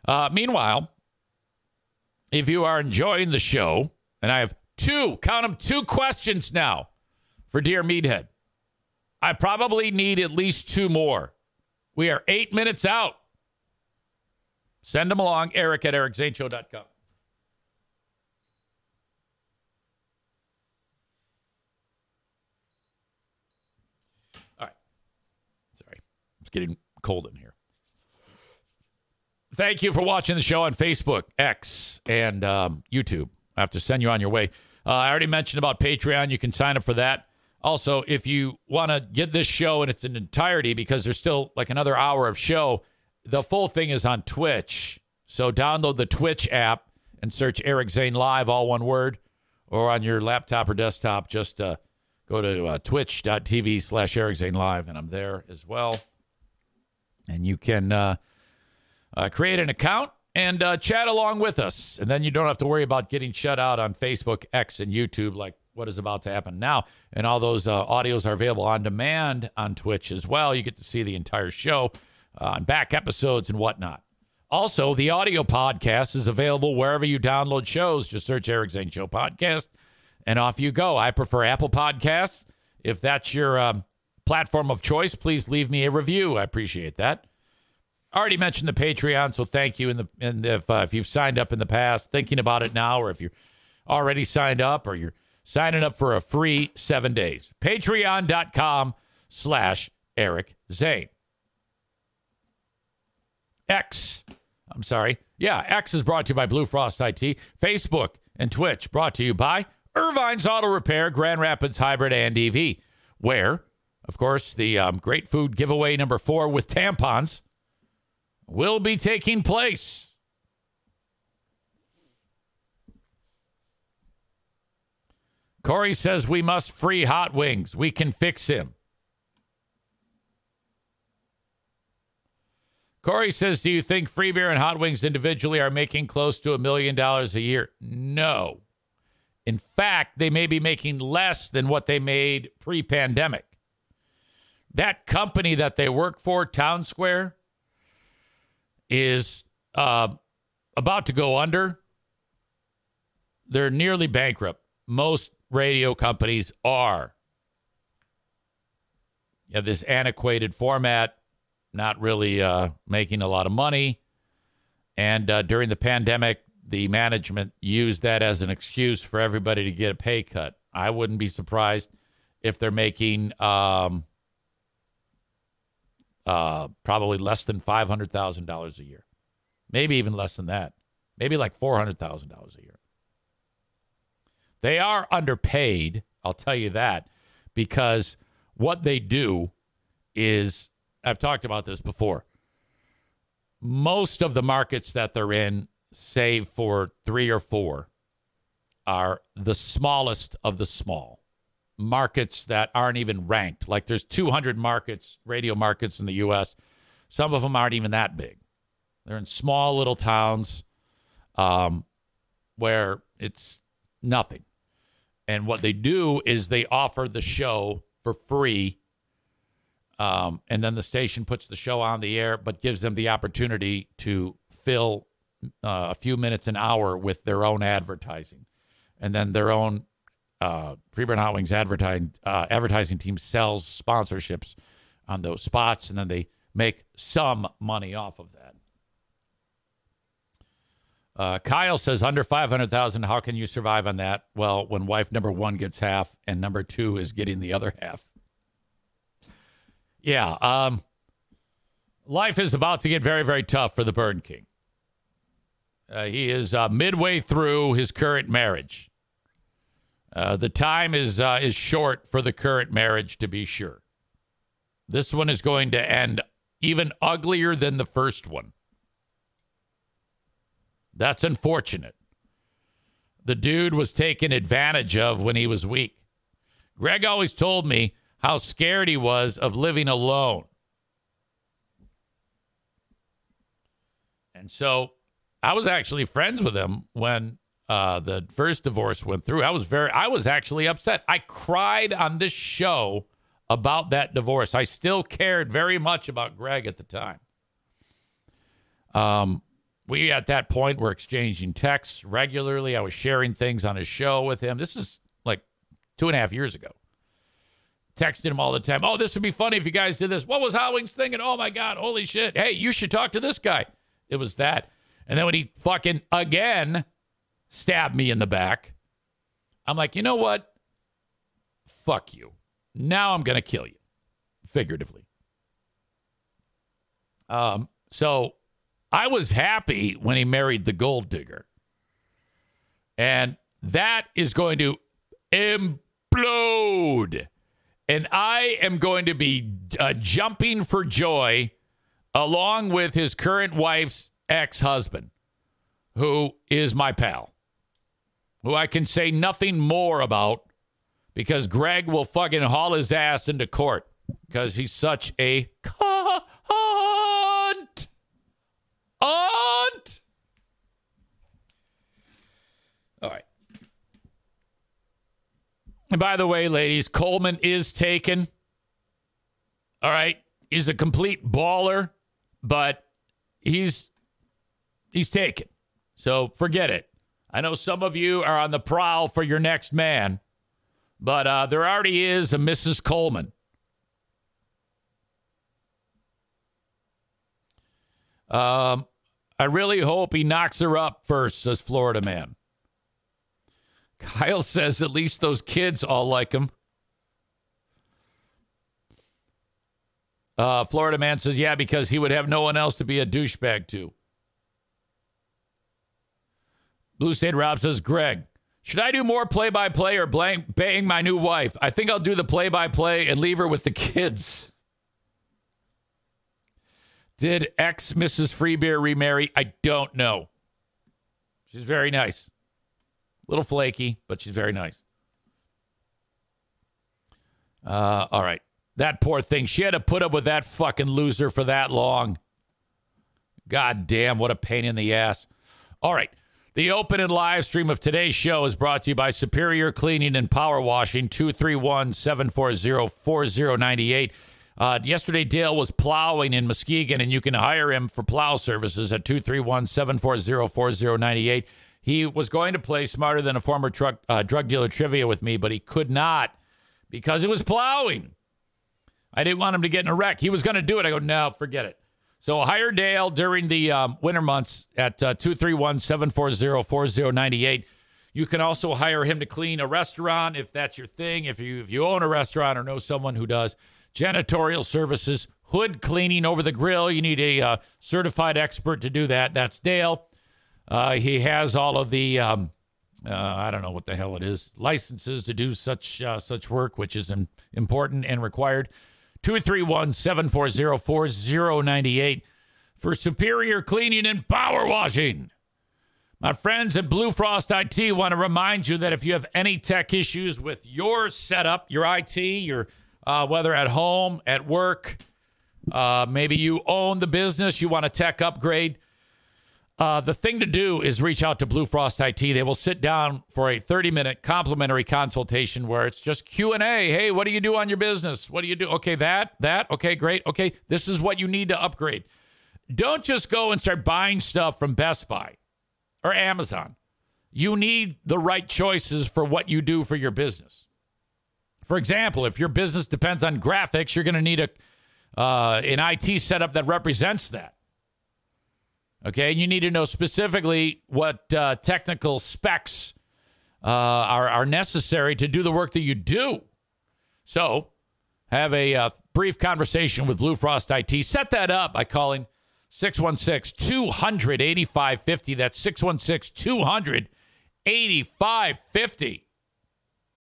Uh, meanwhile, if you are enjoying the show, and I have two, count them, two questions now for Dear Meathead. I probably need at least two more. We are eight minutes out. Send them along, eric at ericzaneshow.com. All right. Sorry. It's getting cold in here. Thank you for watching the show on Facebook, X, and um, YouTube. I have to send you on your way. Uh, I already mentioned about Patreon. You can sign up for that. Also, if you want to get this show in its entirety, because there's still like another hour of show, the full thing is on Twitch. So download the Twitch app and search Eric Zane Live, all one word, or on your laptop or desktop, just uh, go to uh, twitch.tv slash Eric Zane Live, and I'm there as well. And you can uh, uh, create an account and uh, chat along with us. And then you don't have to worry about getting shut out on Facebook, X, and YouTube like what is about to happen now. And all those uh, audios are available on demand on Twitch as well. You get to see the entire show uh, on back episodes and whatnot. Also, the audio podcast is available wherever you download shows. Just search Eric Zane Show Podcast, and off you go. I prefer Apple Podcasts. If that's your um, platform of choice, please leave me a review. I appreciate that. Already mentioned the Patreon, so thank you. And, the, and if uh, if you've signed up in the past, thinking about it now, or if you're already signed up, or you're signing up for a free seven days, patreon.com slash Eric Zane. X, I'm sorry. Yeah, X is brought to you by Blue Frost IT. Facebook and Twitch brought to you by Ervine's Auto Repair, Grand Rapids Hybrid and EV, where, of course, the um, great food giveaway number four with tampons will be taking place. Corey says we must free hot wings. We can fix him. Corey says, Do you think free beer and hot wings individually are making close to a million dollars a year? No. In fact, they may be making less than what they made pre pandemic. That company that they work for, Townsquare, is uh, about to go under. They're nearly bankrupt. Most radio companies are. You have this antiquated format, not really uh, making a lot of money. And uh, during the pandemic, the management used that as an excuse for everybody to get a pay cut. I wouldn't be surprised if they're making um, uh, probably less than five hundred thousand dollars a year, maybe even less than that, maybe like four hundred thousand dollars a year. They are underpaid, I'll tell you that, because what they do is I've talked about this before. Most of the markets that they're in, save for three or four, are the smallest of the small markets that aren't even ranked. Like there's 200 markets, radio markets in the U.S. Some of them aren't even that big. They're in small little towns um, where it's nothing. And what they do is they offer the show for free. Um, and then the station puts the show on the air, but gives them the opportunity to fill uh, a few minutes an hour with their own advertising. And then their own uh, Freeburn Hot Wings advertising uh, advertising team sells sponsorships on those spots, and then they make some money off of that. Uh, Kyle says under five hundred thousand. How can you survive on that? Well, when wife number one gets half and number two is getting the other half. Yeah, um, life is about to get very, very tough for the Burn King. Uh, he is uh, midway through his current marriage. Uh, the time is uh, is short for the current marriage, to be sure. This one is going to end even uglier than the first one. That's unfortunate. The dude was taken advantage of when he was weak. Greg always told me how scared he was of living alone. And so I was actually friends with him when uh, the first divorce went through. I was very, I was actually upset. I cried on this show about that divorce. I still cared very much about Greg at the time. Um, we at that point were exchanging texts regularly. I was sharing things on his show with him. This is like two and a half years ago. Texted him all the time. Oh, this would be funny if you guys did this. What was Hot Wings thinking? Oh my God, holy shit. Hey, you should talk to this guy. It was that. And then when he fucking again stabbed me in the back, I'm like, you know what? Fuck you. Now I'm going to kill you, figuratively. Um, so I was happy when he married the gold digger. And that is going to implode. And I am going to be uh, jumping for joy along with his current wife's ex husband, who is my pal, who I can say nothing more about because Greg will fucking haul his ass into court because he's such a cunt. Aunt. All right. And by the way, ladies, Coleman is taken. All right. He's a complete baller, but he's he's taken. So forget it. I know some of you are on the prowl for your next man, but uh, there already is a Mrs. Coleman. Um, I really hope he knocks her up first, says Florida man. Kyle says at least those kids all like him. Uh, Florida man says, yeah, because he would have no one else to be a douchebag to. Blue State Rob says, Greg, should I do more play by play or blank, bang my new wife? I think I'll do the play by play and leave her with the kids. Did ex Mrs. Freebeer remarry? I don't know. She's very nice. A little flaky, but she's very nice. Uh, all right. That poor thing. She had to put up with that fucking loser for that long. God damn, what a pain in the ass. All right. The open and live stream of today's show is brought to you by Superior Cleaning and Power Washing, 231 740 4098. Uh, yesterday, Dale was plowing in Muskegon, and you can hire him for plow services at 231 740 4098. He was going to play smarter than a former truck, uh, drug dealer trivia with me, but he could not because he was plowing. I didn't want him to get in a wreck. He was going to do it. I go, no, forget it. So hire Dale during the um, winter months at 231 740 4098. You can also hire him to clean a restaurant if that's your thing. If you if you own a restaurant or know someone who does, janitorial services, hood cleaning over the grill. You need a uh, certified expert to do that. That's Dale. Uh, he has all of the um, uh, I don't know what the hell it is licenses to do such uh, such work, which is im- important and required. 231 740 4098 for superior cleaning and power washing. My friends at Blue Frost IT want to remind you that if you have any tech issues with your setup, your IT, your uh, whether at home, at work, uh, maybe you own the business, you want a tech upgrade. Uh, the thing to do is reach out to Blue Frost IT. They will sit down for a 30-minute complimentary consultation where it's just Q&A. Hey, what do you do on your business? What do you do? Okay, that, that. Okay, great. Okay, this is what you need to upgrade. Don't just go and start buying stuff from Best Buy or Amazon. You need the right choices for what you do for your business. For example, if your business depends on graphics, you're going to need a uh, an IT setup that represents that. Okay, and you need to know specifically what uh, technical specs uh, are are necessary to do the work that you do. So, have a uh, brief conversation with Blue Frost IT. Set that up by calling 616 200 8550. That's 616 200 8550.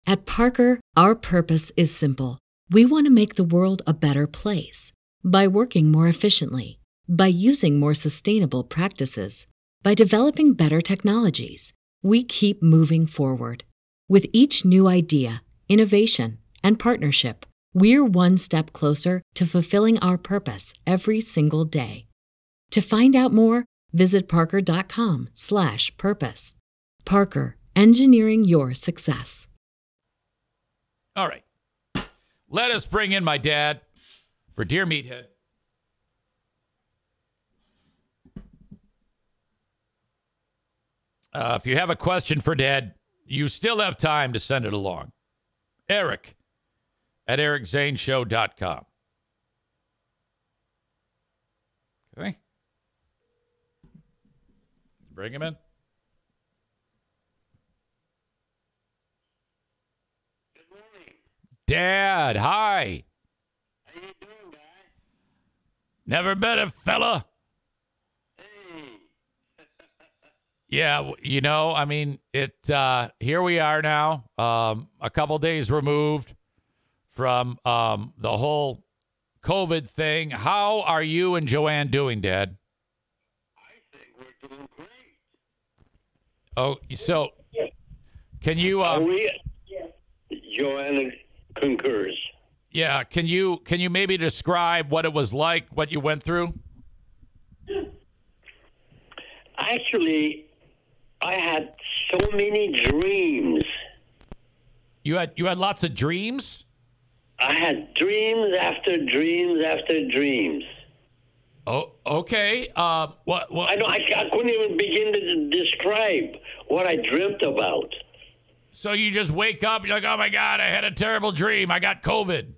At Parker, our purpose is simple. We want to make the world a better place by working more efficiently, by using more sustainable practices, by developing better technologies. We keep moving forward. With each new idea, innovation, and partnership, we're one step closer to fulfilling our purpose every single day. To find out more, visit parker.com/purpose. Parker, engineering your success. All right. Let us bring in my dad for Dear Meathead. Uh, if you have a question for Dad, you still have time to send it along. Eric at ericzaneshow.com. Okay. Bring him in. Good morning. Dad, hi. How you doing, guy? Never met a fella. Hey. Yeah, you know, I mean, it. Uh, here we are now, um, a couple days removed from um, the whole COVID thing. How are you and Joanne doing, Dad? I think we're doing great. Oh, so can you? Are Uh, we? Joanna concurs. yeah, can you? Can you maybe describe what it was like, what you went through? Actually, I had so many dreams. You had you had lots of dreams. I had dreams after dreams after dreams. Oh, okay. Uh, what? What? I don't. I, I couldn't even begin to describe what I dreamt about. So you just wake up, you're like, oh my god, I had a terrible dream. I got COVID.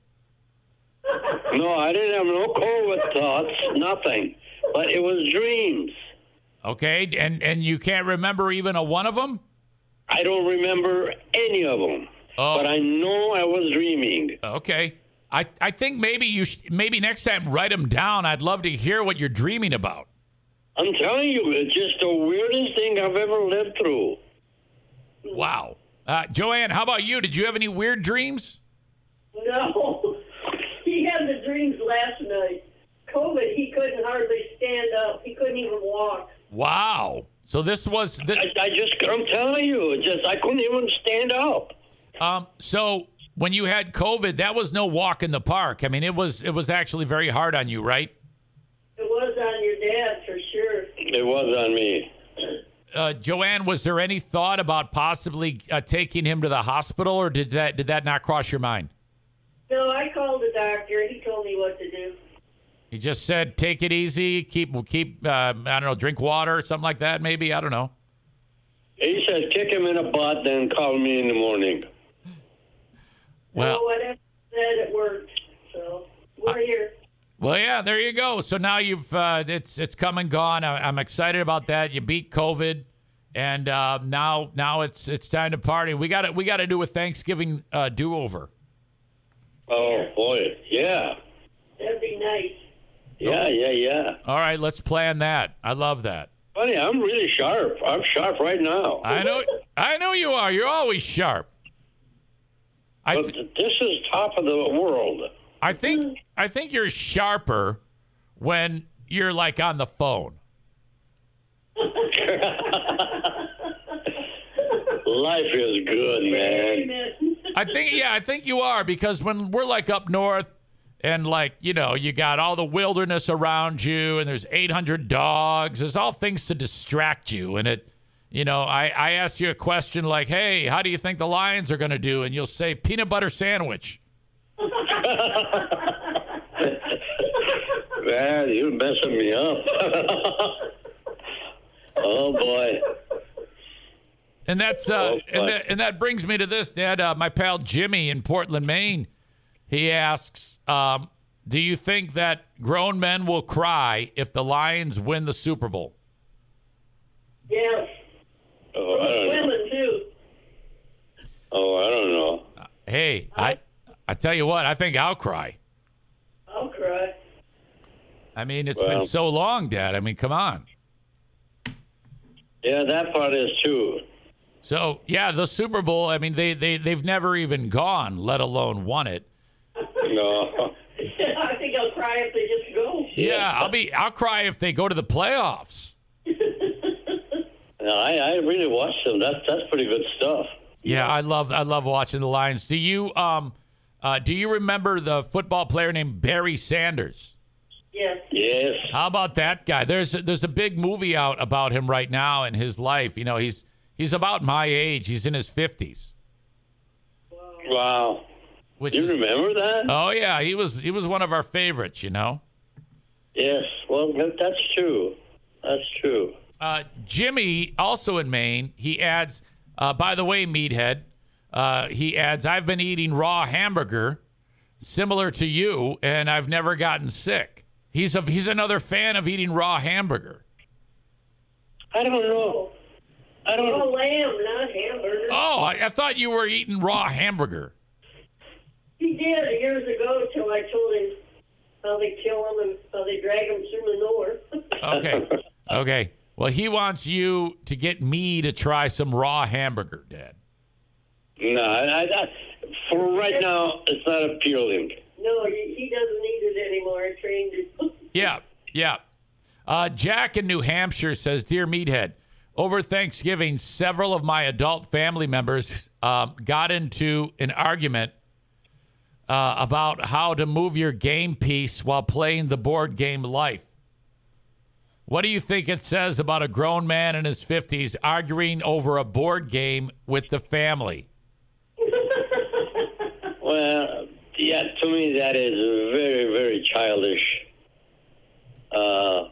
No, I didn't have no COVID thoughts, nothing. But it was dreams. Okay, and and you can't remember even a one of them. I don't remember any of them. Oh. But I know I was dreaming. Okay. I, I think maybe you sh- maybe next time write them down. I'd love to hear what you're dreaming about. I'm telling you, it's just the weirdest thing I've ever lived through. Wow. Uh, Joanne, how about you? Did you have any weird dreams? No, he had the dreams last night. COVID, he couldn't hardly stand up. He couldn't even walk. Wow. So this was the, I, I just, I'm telling you, just I couldn't even stand up. um. So when you had COVID, that was no walk in the park. I mean, it was it was actually very hard on you, right? It was on your dad for sure. It was on me. Uh, Joanne, was there any thought about possibly uh, taking him to the hospital, or did that did that not cross your mind? No, I called the doctor. He told me what to do. He just said, "Take it easy. Keep keep. Uh, I don't know. Drink water, or something like that. Maybe I don't know." He said, kick him in the butt, then call me in the morning. Well, so whatever said, it worked. So we're here. well, yeah. There you go. So now you've uh, it's it's come and gone. I, I'm excited about that. You beat COVID, and uh, now now it's it's time to party. We got to we got to do a Thanksgiving uh, do over. Oh, boy. Yeah. That'd be nice. Yeah, yeah, yeah. All right, let's plan that. I love that. Funny, I'm really sharp. I'm sharp right now. I know I know you are. You're always sharp. I But th- this is top of the world. I think I think you're sharper when you're like on the phone. Life is good, man. I think yeah, I think you are because when we're like up north and like, you know, you got all the wilderness around you and there's 800 dogs, there's all things to distract you and it you know, I, I asked you a question like, hey, how do you think the Lions are going to do? And you'll say peanut butter sandwich. Man, you're messing me up. oh, boy. And that's uh, Oh, and that, and that brings me to this, Dad. Uh, my pal Jimmy in Portland, Maine, he asks, um, "Do you think that grown men will cry if the Lions win the Super Bowl?" Yes. Oh, I don't know. Women too. Oh, I don't know. Hey, I I tell you what, I think I'll cry. I'll cry. I mean, it's Well- been so long, Dad. I mean, come on. Yeah, that part is true. So yeah, the Super Bowl. I mean, they they they've never even gone, let alone won it. No. I think I'll cry if they just go. Yeah, I'll be I'll cry if they go to the playoffs. No, I, I really watched them. That's that's pretty good stuff. Yeah, I love I love watching the Lions. Do you um uh, do you remember the football player named Barry Sanders? Yes. Yes. How about that guy? There's there's a big movie out about him right now in his life. You know, he's he's about my age. He's in his fifties. Wow. Which You is, remember that? oh yeah, he was he was one of our favorites. You know, Yes. Well, that's true. That's true. uh, Jimmy also in Maine. He adds, uh, by the way, meathead. Uh, he adds, I've been eating raw hamburger, similar to you, and I've never gotten sick. He's a he's another fan of eating raw hamburger. I don't know. I don't Raw know. lamb, not hamburger. Oh, I, I thought you were eating raw hamburger. He did years ago till I told him how they kill them and how they drag them through manure. Okay. Okay. Well, he wants you to get me to try some raw hamburger, Dad. No, I, I, for right now, it's not appealing. no, he, he doesn't need it anymore. I trained him. Yeah. Yeah. Uh, Jack in New Hampshire says, Dear Meathead, over Thanksgiving, several of my adult family members um, got into an argument uh, about how to move your game piece while playing the board game Life. What do you think it says about a grown man in his 50s arguing over a board game with the family? Well, yeah, to me that is a very, very childish uh,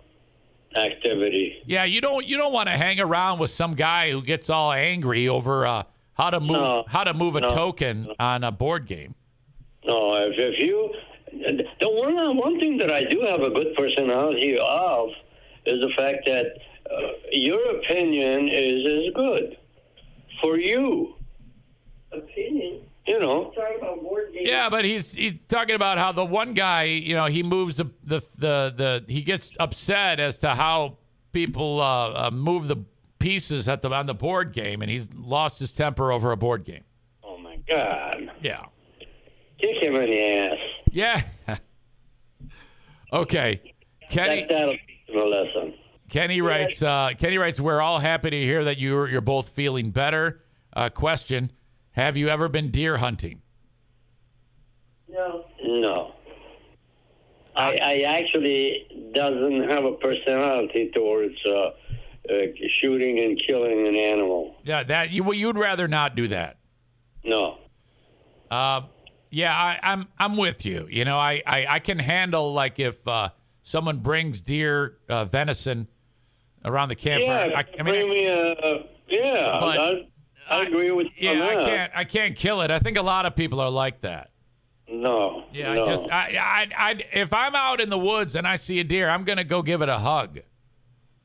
activity. Yeah, you don't you don't want to hang around with some guy who gets all angry over uh, how to move No. how to move a No. token on a board game. No, if, if you, the one one thing that I do have a good personality of is the fact that uh, your opinion is is good for you. Opinion. You know, Talking about board games. Yeah, but he's he's talking about how the one guy, you know, he moves the the the, the he gets upset as to how people uh, uh, move the pieces at the on the board game, and he's lost his temper over a board game. oh my God, Yeah, kick him in the ass. yeah. okay, Kenny. That, that'll teach him a lesson. Kenny writes. Uh, Kenny writes. We're all happy to hear that you're you're both feeling better. Uh, question: Have you ever been deer hunting? No. No. I, I actually doesn't have a personality towards uh, uh, shooting and killing an animal. Yeah, that you well, you'd rather not do that. No. Um, yeah, I, I'm I'm with you. You know, I I, I can handle like if uh, someone brings deer uh, venison around the campfire. Yeah, I, I bring mean, me a, yeah, I, I agree with you yeah, I can't I can't kill it. I think a lot of people are like that. No. Yeah, no. I just I, I I if I'm out in the woods and I see a deer, I'm gonna go give it a hug.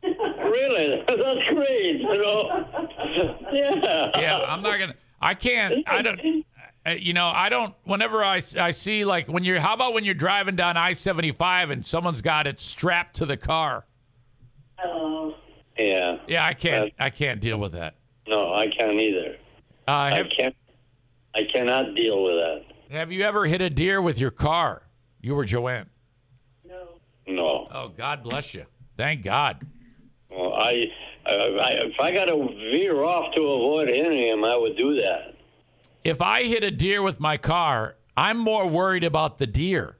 really, that's great. You know. yeah. Yeah, I'm not gonna. I can't. I don't. Uh, You know, I don't. Whenever I, I see like when you're. How about when you're driving down I-75 and someone's got it strapped to the car? Uh, Yeah. Yeah, I can't. I can't deal with that. No, I can't either. Uh, I can't. I cannot deal with that. have you ever hit a deer with your car? You were Joanne. no. No. Oh, God bless you. Thank God. Well, I, I, I if I got to veer off to avoid hitting him, I would do that. If I hit a deer with my car, I'm more worried about the deer.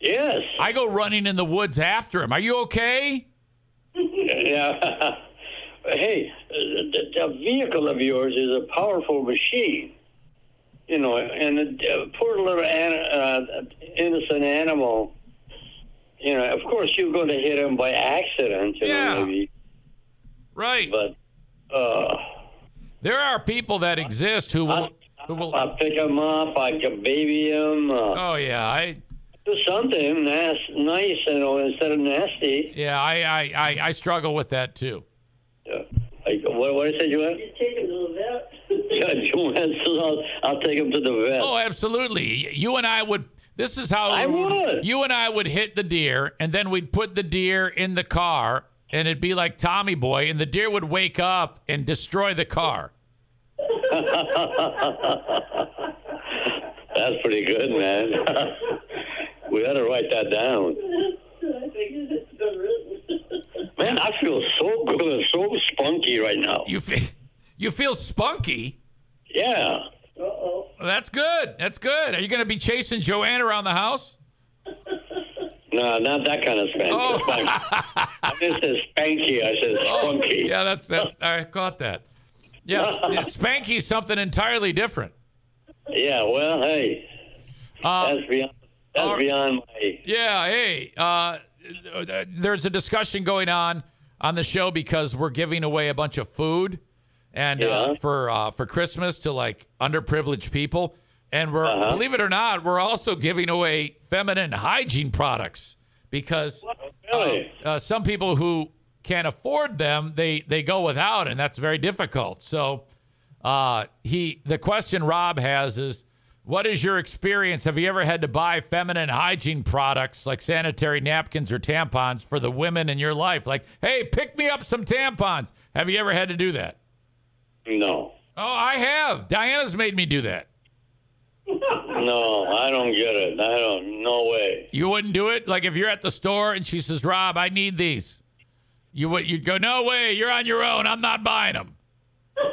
Yes. I go running in the woods after him. Are you okay? Yeah. hey, the, vehicle of yours is a powerful machine. You know, and uh, poor little an, uh, innocent animal. You know, of course you're going to hit him by accident. You Yeah. know, maybe, Right. but uh, There are people that exist who will. Who will I pick him up. I can baby him. Uh, oh yeah, I do something nice, nice, you know, instead of nasty. Yeah, I, I, I, I struggle with that too. Yeah. what, what did I say, Joanne? You take him to the vet. Yeah, Joanne says I'll, I'll take him to the vet. Oh, absolutely. You and I would. This is how I would. you and I would hit the deer, and then we'd put the deer in the car, and it'd be like Tommy Boy, and the deer would wake up and destroy the car. That's pretty good, man. we ought to write that down. I think it's been written. Man, I feel so good, so spunky right now. You fe- you feel spunky. Yeah. Uh-oh. Well, that's good. That's good. Are you going to be chasing Joanne around the house? No, not that kind of spanky. Oh. Spanky. I didn't say spanky. I said oh, spunky. Yeah, that's that's. I caught that. Yes, yeah, Spanky's something entirely different. Yeah, well, hey, Uh, that's beyond. That's beyond my. Yeah, hey, uh, there's a discussion going on on the show because we're giving away a bunch of food and uh, Yeah. for uh, for Christmas to like underprivileged people, and we're Uh-huh. believe it or not, we're also giving away feminine hygiene products because Really? uh, some people who can't afford them they they go without, and that's very difficult. So uh, he the question Rob has is. What is your experience? Have you ever had to buy feminine hygiene products like sanitary napkins or tampons for the women in your life? Like, hey, pick me up some tampons. Have you ever had to do that? No, Oh, I have. Diana's made me do that. no, I don't get it. I don't. No way. You wouldn't do it? Like if you're at the store and she says, "Rob, I need these," you would you'd go, "No way, you're on your own. I'm not buying them."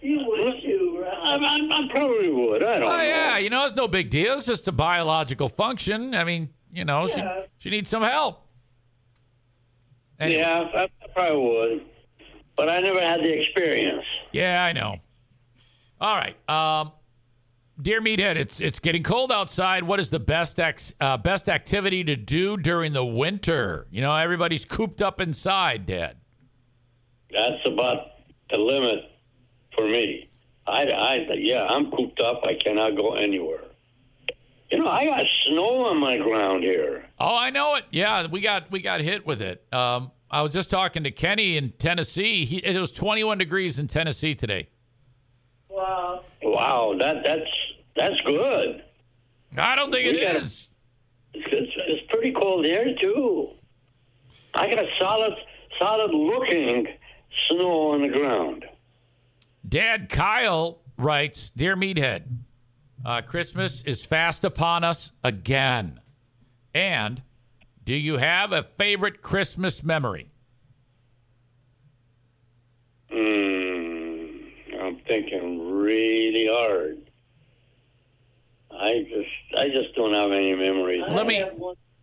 You would too, I, Rob. I, I probably would. I don't Oh know. yeah, you know it's no big deal. It's just a biological function. I mean, you know, Yeah. she she needs some help. Anyway. Yeah, I, I probably would, but I never had the experience. Yeah, I know. All right, um, dear meathead, it's it's getting cold outside. What is the best ex, uh, best activity to do during the winter? You know, everybody's cooped up inside, Dad. That's about the limit for me. I, I, yeah, I'm cooped up. I cannot go anywhere. You know, I got snow on my ground here. Oh, I know it. Yeah, we got we got hit with it. Um, I was just talking to Kenny in Tennessee. He, it was 21 degrees in Tennessee today. Wow. Wow, that that's that's good. I don't think it We got- is. It's, it's, it's pretty cold here too. I got a solid, solid looking snow on the ground. Dad Kyle writes, Dear Meathead, uh, Christmas is fast upon us again. And do you have a favorite Christmas memory? Mm, I'm thinking really hard. I just, I just don't have any memories. Let me- have.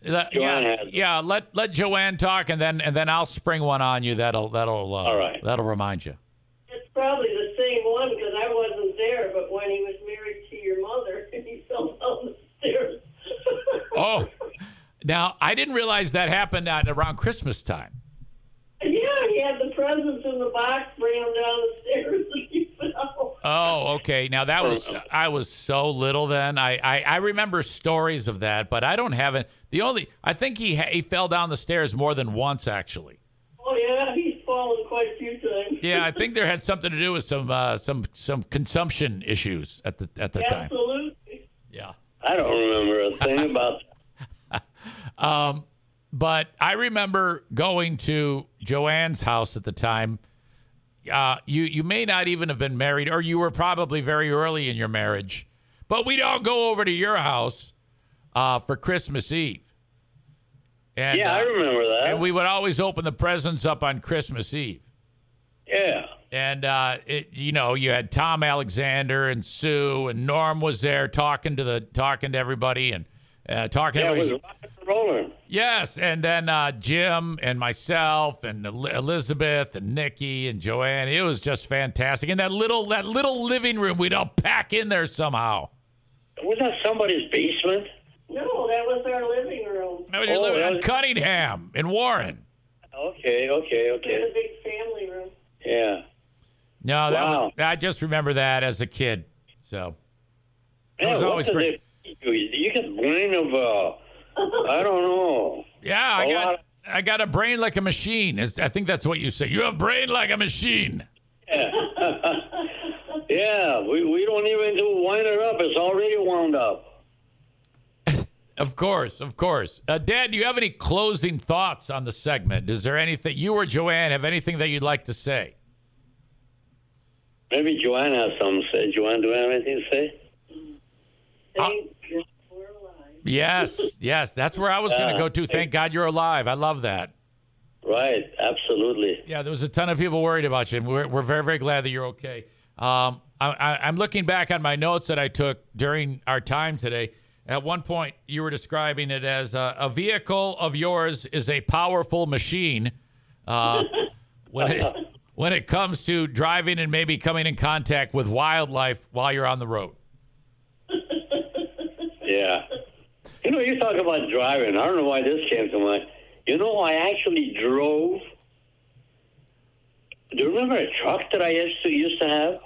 Let- Joanne yeah, has yeah. Let let Joanne talk, and then and then I'll spring one on you. That'll that'll uh, All right. That'll remind you. It's probably the same one because I wasn't there, but when he was married to your mother, and he fell down the stairs. Oh, now I didn't realize that happened at around Christmas time. Yeah, he had the presents in the box, bring them down the stairs, and he fell. Oh, okay. Now that was I was so little then. I, I I remember stories of that, but I don't have it. The only I think he he fell down the stairs more than once actually. Oh yeah, he's fallen quite a few times. Yeah, I think there had something to do with some uh, some some consumption issues at the at the time. Absolutely. Yeah. I don't remember a thing about. That. But I remember going to Joanne's house at the time. Uh, you you may not even have been married, or you were probably very early in your marriage. But we'd all go over to your house uh, for Christmas Eve. And, Yeah, I uh, remember that. and we would always open the presents up on Christmas Eve. yeah. And uh, it, you know, you had Tom Alexander and Sue and Norm was there talking to the talking to everybody and uh, talking. Yeah, to it was rock and rolling. Yes, and then uh, Jim and myself and El- Elizabeth and Nikki and Joanne. It was just fantastic. And that little that little living room, we'd all pack in there somehow. Was that somebody's basement? No, that was our living room. That was your Oh, living- that in was- Cunningham in Warren. Okay, okay, It was okay. a big family room. Yeah. No, that Wow. was, I just remember that as a kid. So It was always did great. They feed You You get brain of, a, I don't know. yeah, I a got of I got a brain like a machine. It's- I think that's what you say. You have brain like a machine. Yeah, yeah, we, we don't even do wind it up. It's already wound up. Of course, of course. Uh, Dad, do you have any closing thoughts on the segment? Is there anything you or Joanne have anything that you'd like to say? Maybe Joanne has something to say. Joanne, do you have anything to say? Thank God we're alive. Yes, yes, that's where I was going to go to. Thank God you're alive. I love that. Right, absolutely. Yeah, there was a ton of people worried about you, and we're, we're very, very glad that you're okay. Um, I, I, I'm looking back on my notes that I took during our time today. At one point, you were describing it as uh, a vehicle of yours is a powerful machine. Uh, when it when it comes to driving and maybe coming in contact with wildlife while you're on the road. Yeah. You know, you talk about driving. I don't know why this came to mind. You know, I actually drove. Do you remember a truck that I used to used to have?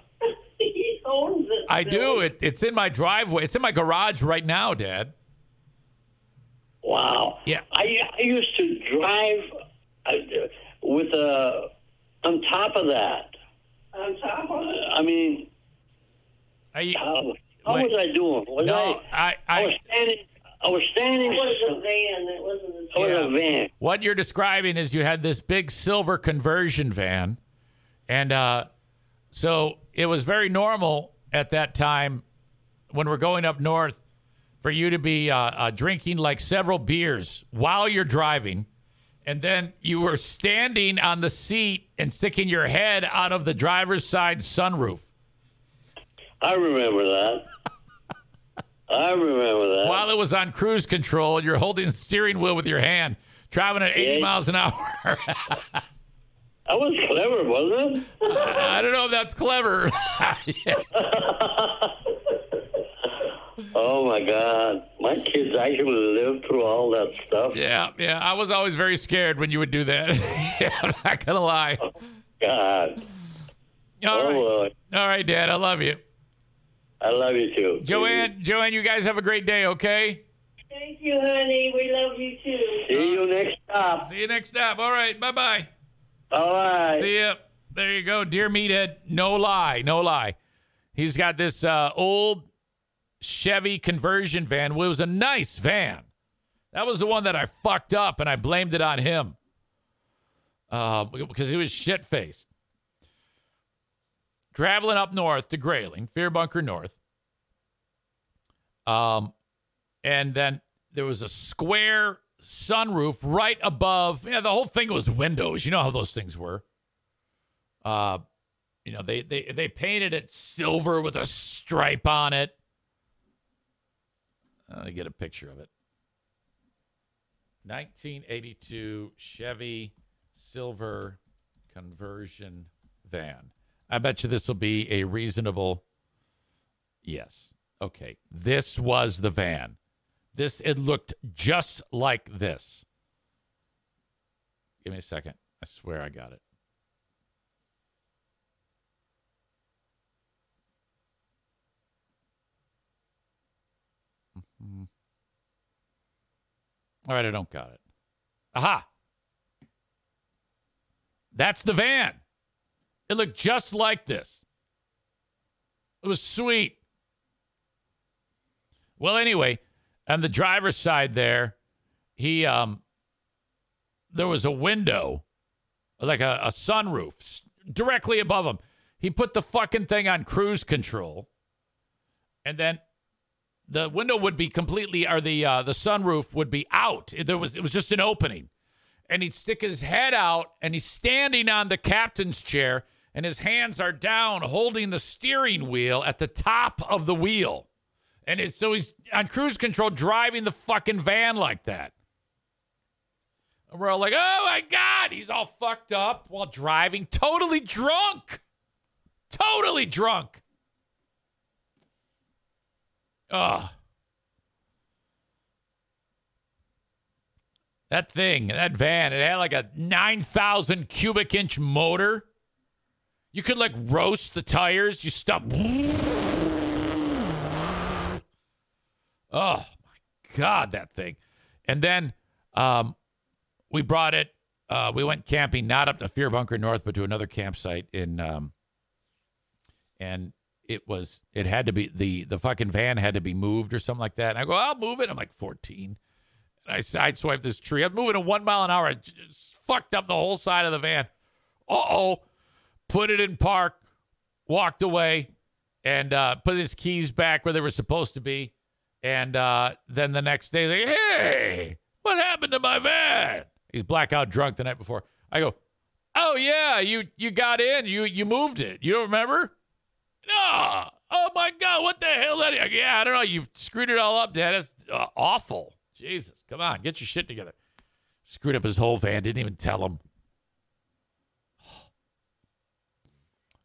he owns it. I Bill. do. It, it's in my driveway. It's in my garage right now, Dad. Wow. Yeah. I, I used to drive uh, with a on top of that. On top of it. I mean, I, how, how Wait. was I doing? Was no, I? I, I was I, standing. I was standing. It was a van. It wasn't a I was Yeah. a van. what you're describing is you had this big silver conversion van, and uh, so it was very normal at that time when we're going up north for you to be uh, uh, drinking like several beers while you're driving. And then you were standing on the seat and sticking your head out of the driver's side sunroof I remember that. I remember that. while it was on cruise control. You're holding the steering wheel with your hand, traveling at 80 Yeah. miles an hour. that was clever, wasn't it? I don't know if that's clever. Oh my God, my kids actually lived through all that stuff. yeah, yeah. I was always very scared when you would do that. yeah, I'm not gonna lie. Oh, God. All oh, right, all right, Dad. I love you, I love you too. Joanne. Joanne, you guys have a great day. Okay. Thank you, honey. We love you too. See you next stop. See you next stop. All right. Bye bye. All right. See ya. There you go, dear meathead. No lie, no lie. He's got this uh, old Chevy conversion van. Well, it was a nice van. That was the one that I fucked up, and I blamed it on him uh, because he was shit faced. Traveling up north to Grayling, Fear Bunker North. Um, and then there was a square sunroof right above. Yeah, the whole thing was windows. You know how those things were. Uh, you know they they they painted it silver with a stripe on it. Let me get a picture of it. 1982 Chevy silver conversion van. I bet you this will be a reasonable. Yes. Okay. This was the van. This it looked just like this. Give me a second. I swear I got it. Mhm. All right, I don't got it. Aha. That's the van. It looked just like this. It was sweet. Well, anyway, on the driver's side there, he um there was a window, like a, a sunroof directly above him. He put the fucking thing on cruise control. And then the window would be completely or the uh, the sunroof would be out. There was it was just an opening. And he'd stick his head out and he's standing on the captain's chair and his hands are down holding the steering wheel at the top of the wheel. And it's, so he's on cruise control driving the fucking van like that. And we're all like, oh my God, he's all fucked up while driving, totally drunk. Totally drunk. Ugh. That thing, that van, it had like a 9,000 cubic inch motor. You could like roast the tires. You stop. Oh my God, that thing. And then um, we brought it. Uh, we went camping, not up to Fear Bunker North, but to another campsite in, um, and it was it had to be the the fucking van had to be moved or something like that. And I go, I'll move it. I'm like 14, and I sideswipe this tree. I'm moving at one mile an hour. I fucked up the whole side of the van. Uh oh, put it in park, walked away, and uh, put his keys back where they were supposed to be. And uh, then the next day, they, hey, what happened to my van? He's blackout drunk the night before. I go, oh yeah, you you got in, you you moved it. You don't remember? No. Oh my God, what the hell? That yeah, I don't know. You've screwed it all up, Dad. It's uh, awful. Jesus, come on, get your shit together. Screwed up his whole van. Didn't even tell him.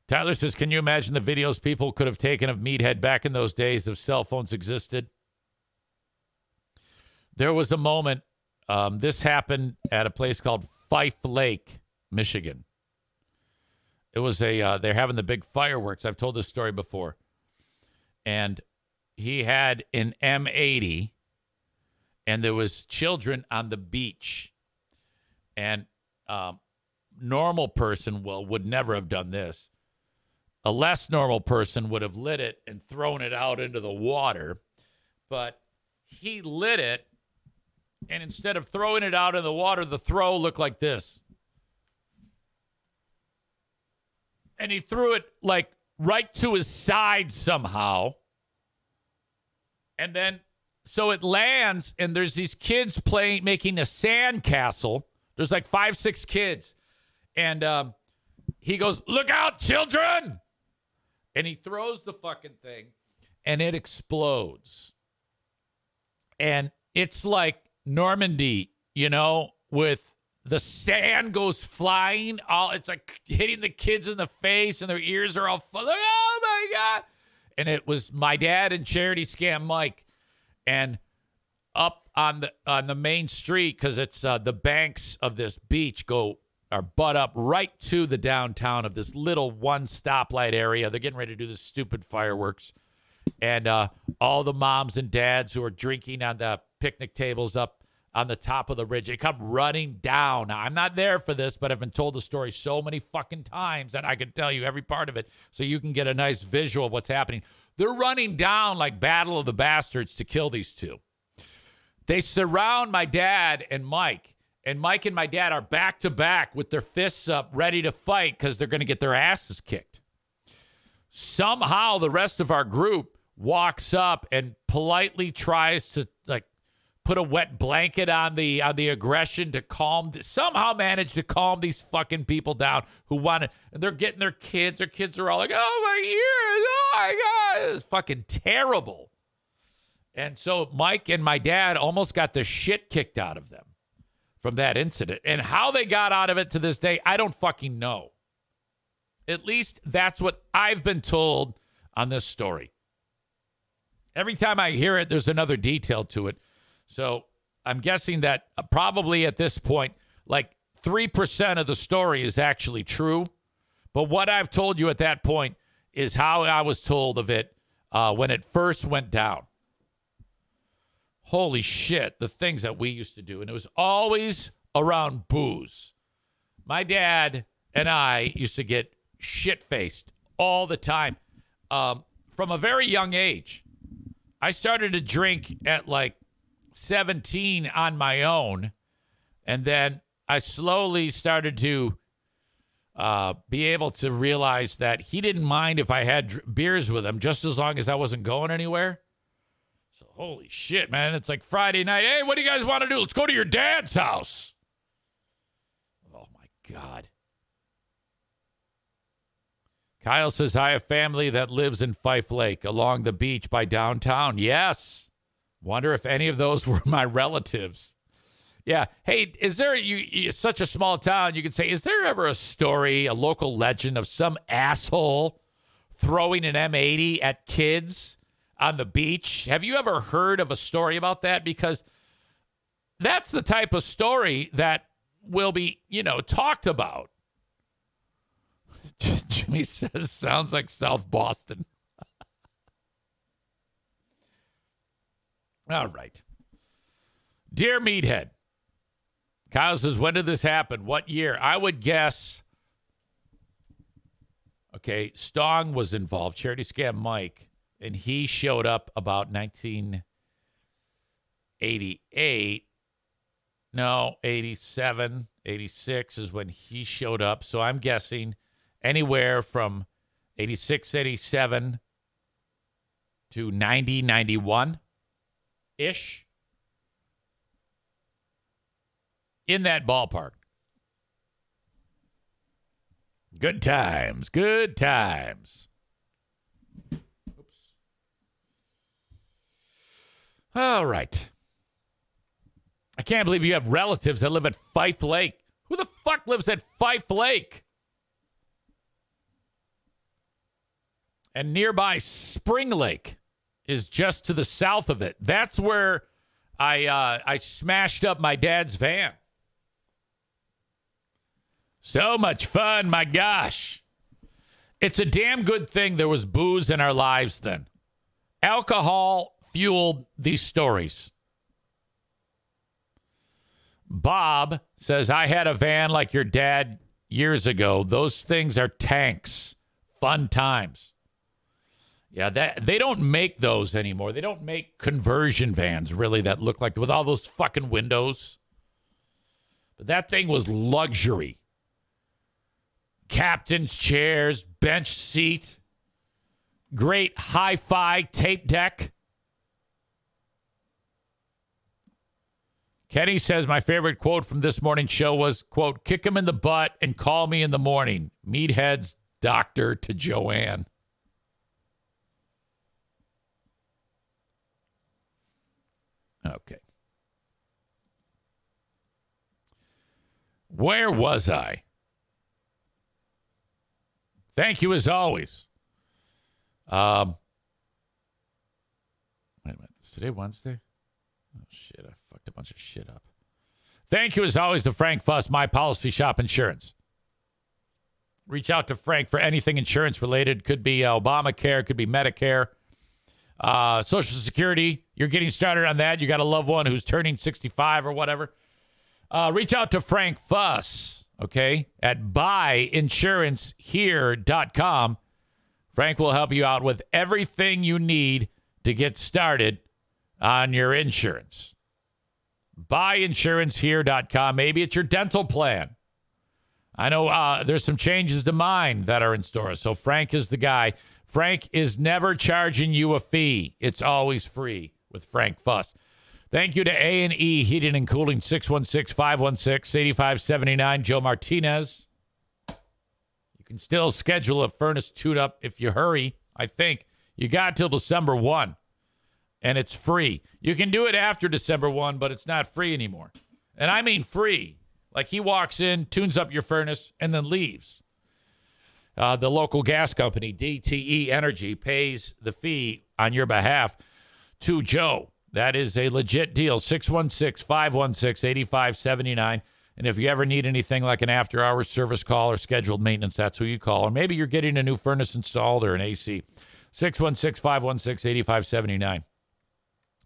Tyler says, "Can you imagine the videos people could have taken of Meathead back in those days if cell phones existed?" There was a moment. Um, this happened at a place called Fife Lake, Michigan. It was a uh, they're having the big fireworks. I've told this story before, and he had an M80, and there was children on the beach, and um, normal person well would never have done this. A less normal person would have lit it and thrown it out into the water, but he lit it, and instead of throwing it out in the water, the throw looked like this. and he threw it like right to his side somehow. And then so it lands, and there's these kids playing, making a sand castle. There's like five, six kids. And um, he goes, Look out, children! And he throws the fucking thing, and it explodes. And it's like Normandy, you know, with the sand goes flying. All it's like hitting the kids in the face, and their ears are all full. Oh my god! And it was my dad and Charity Scam Mike, and up on the on the main street because it's uh, the banks of this beach go are butt up right to the downtown of this little one stoplight area. They're getting ready to do this stupid fireworks, and uh, all the moms and dads who are drinking on the picnic tables up on the top of the ridge. They come running down. Now, I'm not there for this, but I've been told the story so many fucking times that I can tell you every part of it so you can get a nice visual of what's happening. They're running down like Battle of the Bastards to kill these two. They surround my dad and Mike, and Mike and my dad are back to back with their fists up, ready to fight because they're going to get their asses kicked. Somehow, the rest of our group walks up and politely tries to like put a wet blanket on the on the aggression to calm somehow manage to calm these fucking people down who want to and they're getting their kids their kids are all like oh my ears oh my god. It's fucking terrible. And so mike and my dad almost got the shit kicked out of them from that incident and how they got out of it to this day i don't fucking know at least that's what i've been told on this story every time i hear it there's another detail to it so I'm guessing that probably at this point, like 3% of the story is actually true. But what I've told you at that point is how I was told of it uh, when it first went down. Holy shit, the things that we used to do. And it was always around booze. My dad and I used to get shit faced all the time um, from a very young age. I started to drink at like 17 on my own. And then I slowly started to uh, be able to realize that he didn't mind if I had dr- beers with him just as long as I wasn't going anywhere. Holy shit, man. It's like Friday night. Hey, what do you guys want to do? Let's go to your dad's house. Oh, my God. Kyle says, I have family that lives in Fife Lake along the beach by downtown. Yes. Wonder if any of those were my relatives. Yeah. Hey, is there you, you such a small town? You could say, is there ever a story, a local legend of some asshole throwing an M80 at kids on the beach? Have you ever heard of a story about that? Because that's the type of story that will be, you know, talked about. Jimmy says, sounds like South Boston. All right. Dear Meathead, Kyle says, when did this happen? What year? I would guess. Okay, Stong was involved, Charity Scam Mike, and he showed up about 1988. No, 87, 86 is when he showed up. So I'm guessing anywhere from 86, 87 to 90, 91 ish. In that ballpark. Good times. Good times. All right. I can't believe you have relatives that live at Fife Lake. Who the fuck lives at Fife Lake? And nearby Spring Lake is just to the south of it. That's where I uh, I smashed up my dad's van. So much fun, my gosh. It's a damn good thing there was booze in our lives then. Alcohol fueled these stories. Bob says, I had a van like your dad years ago. Those things are tanks. Fun times. Yeah, that they don't make those anymore. They don't make conversion vans really that look like with all those fucking windows. But that thing was luxury captain's chairs, bench seat, great hi fi tape deck. Kenny says my favorite quote from this morning show was quote kick him in the butt and call me in the morning meathead's doctor to joanne okay where was i Thank you as always. Um, wait a minute. Is today Wednesday? Oh, shit. I fucked a bunch of shit up. Thank you as always to Frank Fuss, My Policy Shop Insurance. Reach out to Frank for anything insurance related. Could be Obamacare, could be Medicare, uh, Social Security. You're getting started on that. You got a loved one who's turning 65 or whatever. Uh, reach out to Frank Fuss okay, at buyinsurancehere.com. Frank will help you out with everything you need to get started on your insurance. Buyinsurancehere.com. Maybe it's your dental plan. I know uh, there's some changes to mine that are in store. So Frank is the guy. Frank is never charging you a fee. It's always free with Frank Fuss. Thank you to A&E Heating and Cooling, 616-516-8579. Joe Martinez. You can still schedule a furnace tune-up if you hurry, I think. You got till December 1, and it's free. You can do it after December 1, but it's not free anymore. And I mean free. Like he walks in, tunes up your furnace, and then leaves. Uh, the local gas company, DTE Energy, pays the fee on your behalf to Joe. That is a legit deal. 616 516 8579. And if you ever need anything like an after hours service call or scheduled maintenance, that's who you call. Or maybe you're getting a new furnace installed or an AC. 616 516 8579.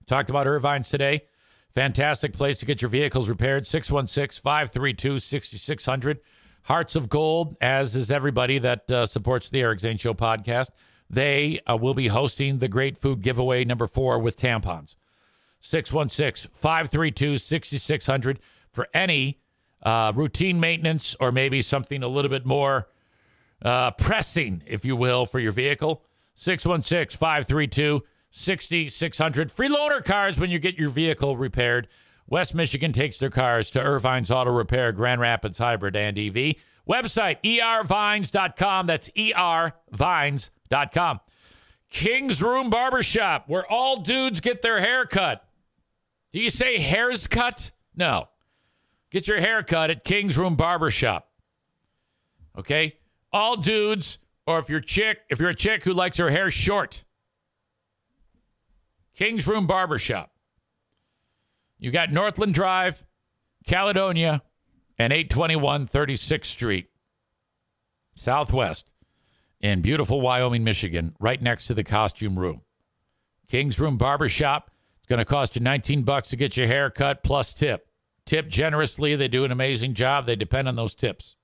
Talked about Ervine's today. Fantastic place to get your vehicles repaired. 616 532 6600. Hearts of Gold, as is everybody that uh, supports the Eric Zane Show podcast. They uh, will be hosting the Great Food Giveaway number four with tampons. 616 532 6600 for any uh, routine maintenance or maybe something a little bit more uh, pressing, if you will, for your vehicle. 616 532 6600. Free loaner cars when you get your vehicle repaired. West Michigan takes their cars to Ervine's Auto Repair, Grand Rapids Hybrid and EV. Website ervines.com. That's ervines.com. King's Room Barbershop, where all dudes get their hair cut. Do you say hair's cut? No. Get your hair cut at King's Room Barbershop. Okay? All dudes, or if you're chick, if you're a chick who likes her hair short. King's Room Barbershop. You got Northland Drive, Caledonia, and 821 36th Street, Southwest, in beautiful Wyoming, Michigan, right next to the costume room. King's Room Barbershop. It's going to cost you 19 bucks to get your hair cut plus tip. tip generously. They do an amazing job. They depend on those tips.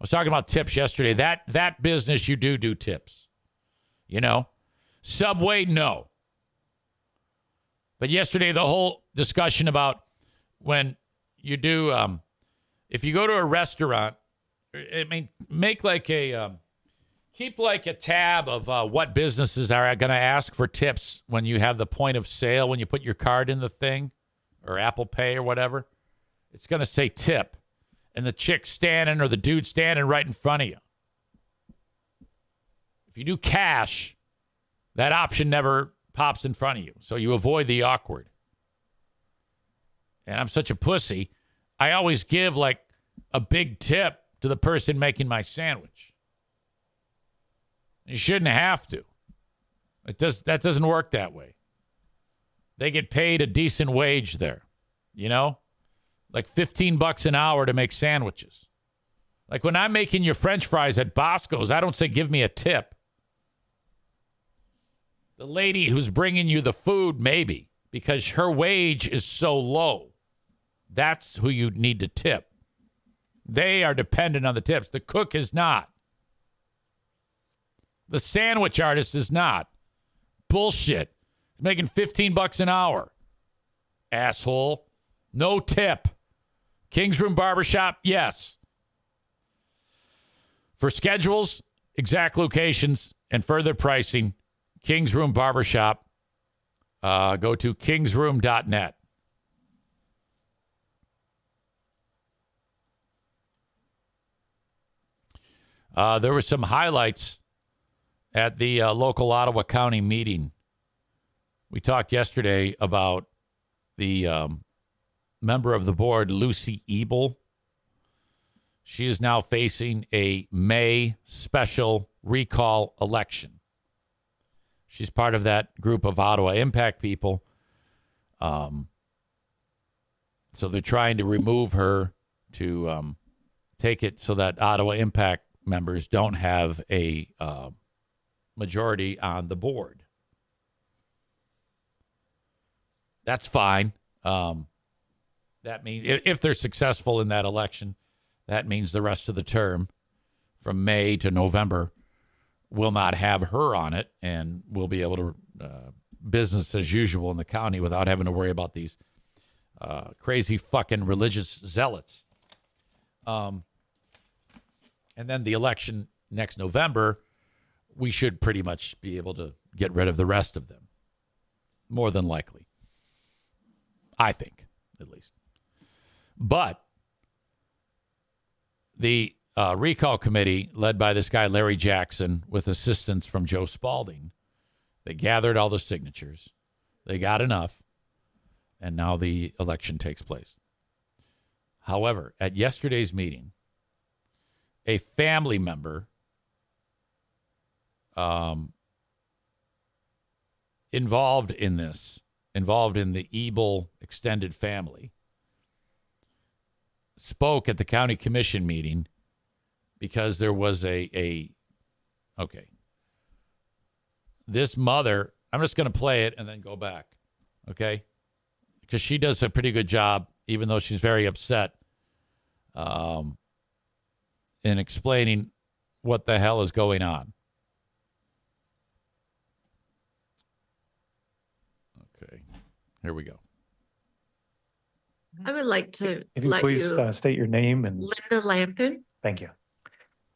I was talking about tips yesterday. That that business you do do tips. You know, Subway no. But yesterday the whole discussion about when you do um, if you go to a restaurant, I mean, make like a um, keep like a tab of uh, what businesses are going to ask for tips when you have the point of sale when you put your card in the thing or Apple Pay or whatever. It's going to say tip, and the chick standing or the dude standing right in front of you. If you do cash, that option never pops in front of you, so you avoid the awkward. And I'm such a pussy. I always give like a big tip to the person making my sandwich. You shouldn't have to. It does that doesn't work that way. They get paid a decent wage there. You know? Like 15 bucks an hour to make sandwiches. Like when I'm making your french fries at Bosco's, I don't say give me a tip. The lady who's bringing you the food maybe because her wage is so low. That's who you need to tip. They are dependent on the tips. The cook is not. The sandwich artist is not. Bullshit. He's making 15 bucks an hour. Asshole. No tip. King's Room Barbershop, yes. For schedules, exact locations, and further pricing, King's Room Barbershop, uh, go to kingsroom.net. Uh, there were some highlights at the uh, local Ottawa County meeting. We talked yesterday about the um, member of the board, Lucy Ebel. She is now facing a May special recall election. She's part of that group of Ottawa Impact people. Um, so they're trying to remove her to um, take it so that Ottawa Impact members don't have a uh, majority on the board. That's fine. Um, that means if, if they're successful in that election, that means the rest of the term from May to November will not have her on it, and we'll be able to uh, business as usual in the county without having to worry about these uh, crazy fucking religious zealots. Um, and then the election next November, we should pretty much be able to get rid of the rest of them. More than likely. I think, at least. But the uh, recall committee, led by this guy, Larry Jackson, with assistance from Joe Spalding, they gathered all the signatures. They got enough. And now the election takes place. However, at yesterday's meeting, a family member um, involved in this, involved in the Ebel extended family, spoke at the county commission meeting because there was a a okay. This mother, I'm just going to play it and then go back, okay? Because she does a pretty good job, even though she's very upset. Um, in explaining what the hell is going on. Okay, here we go. I would like to If you let please you, uh, state your name and Linda Lampin, thank you.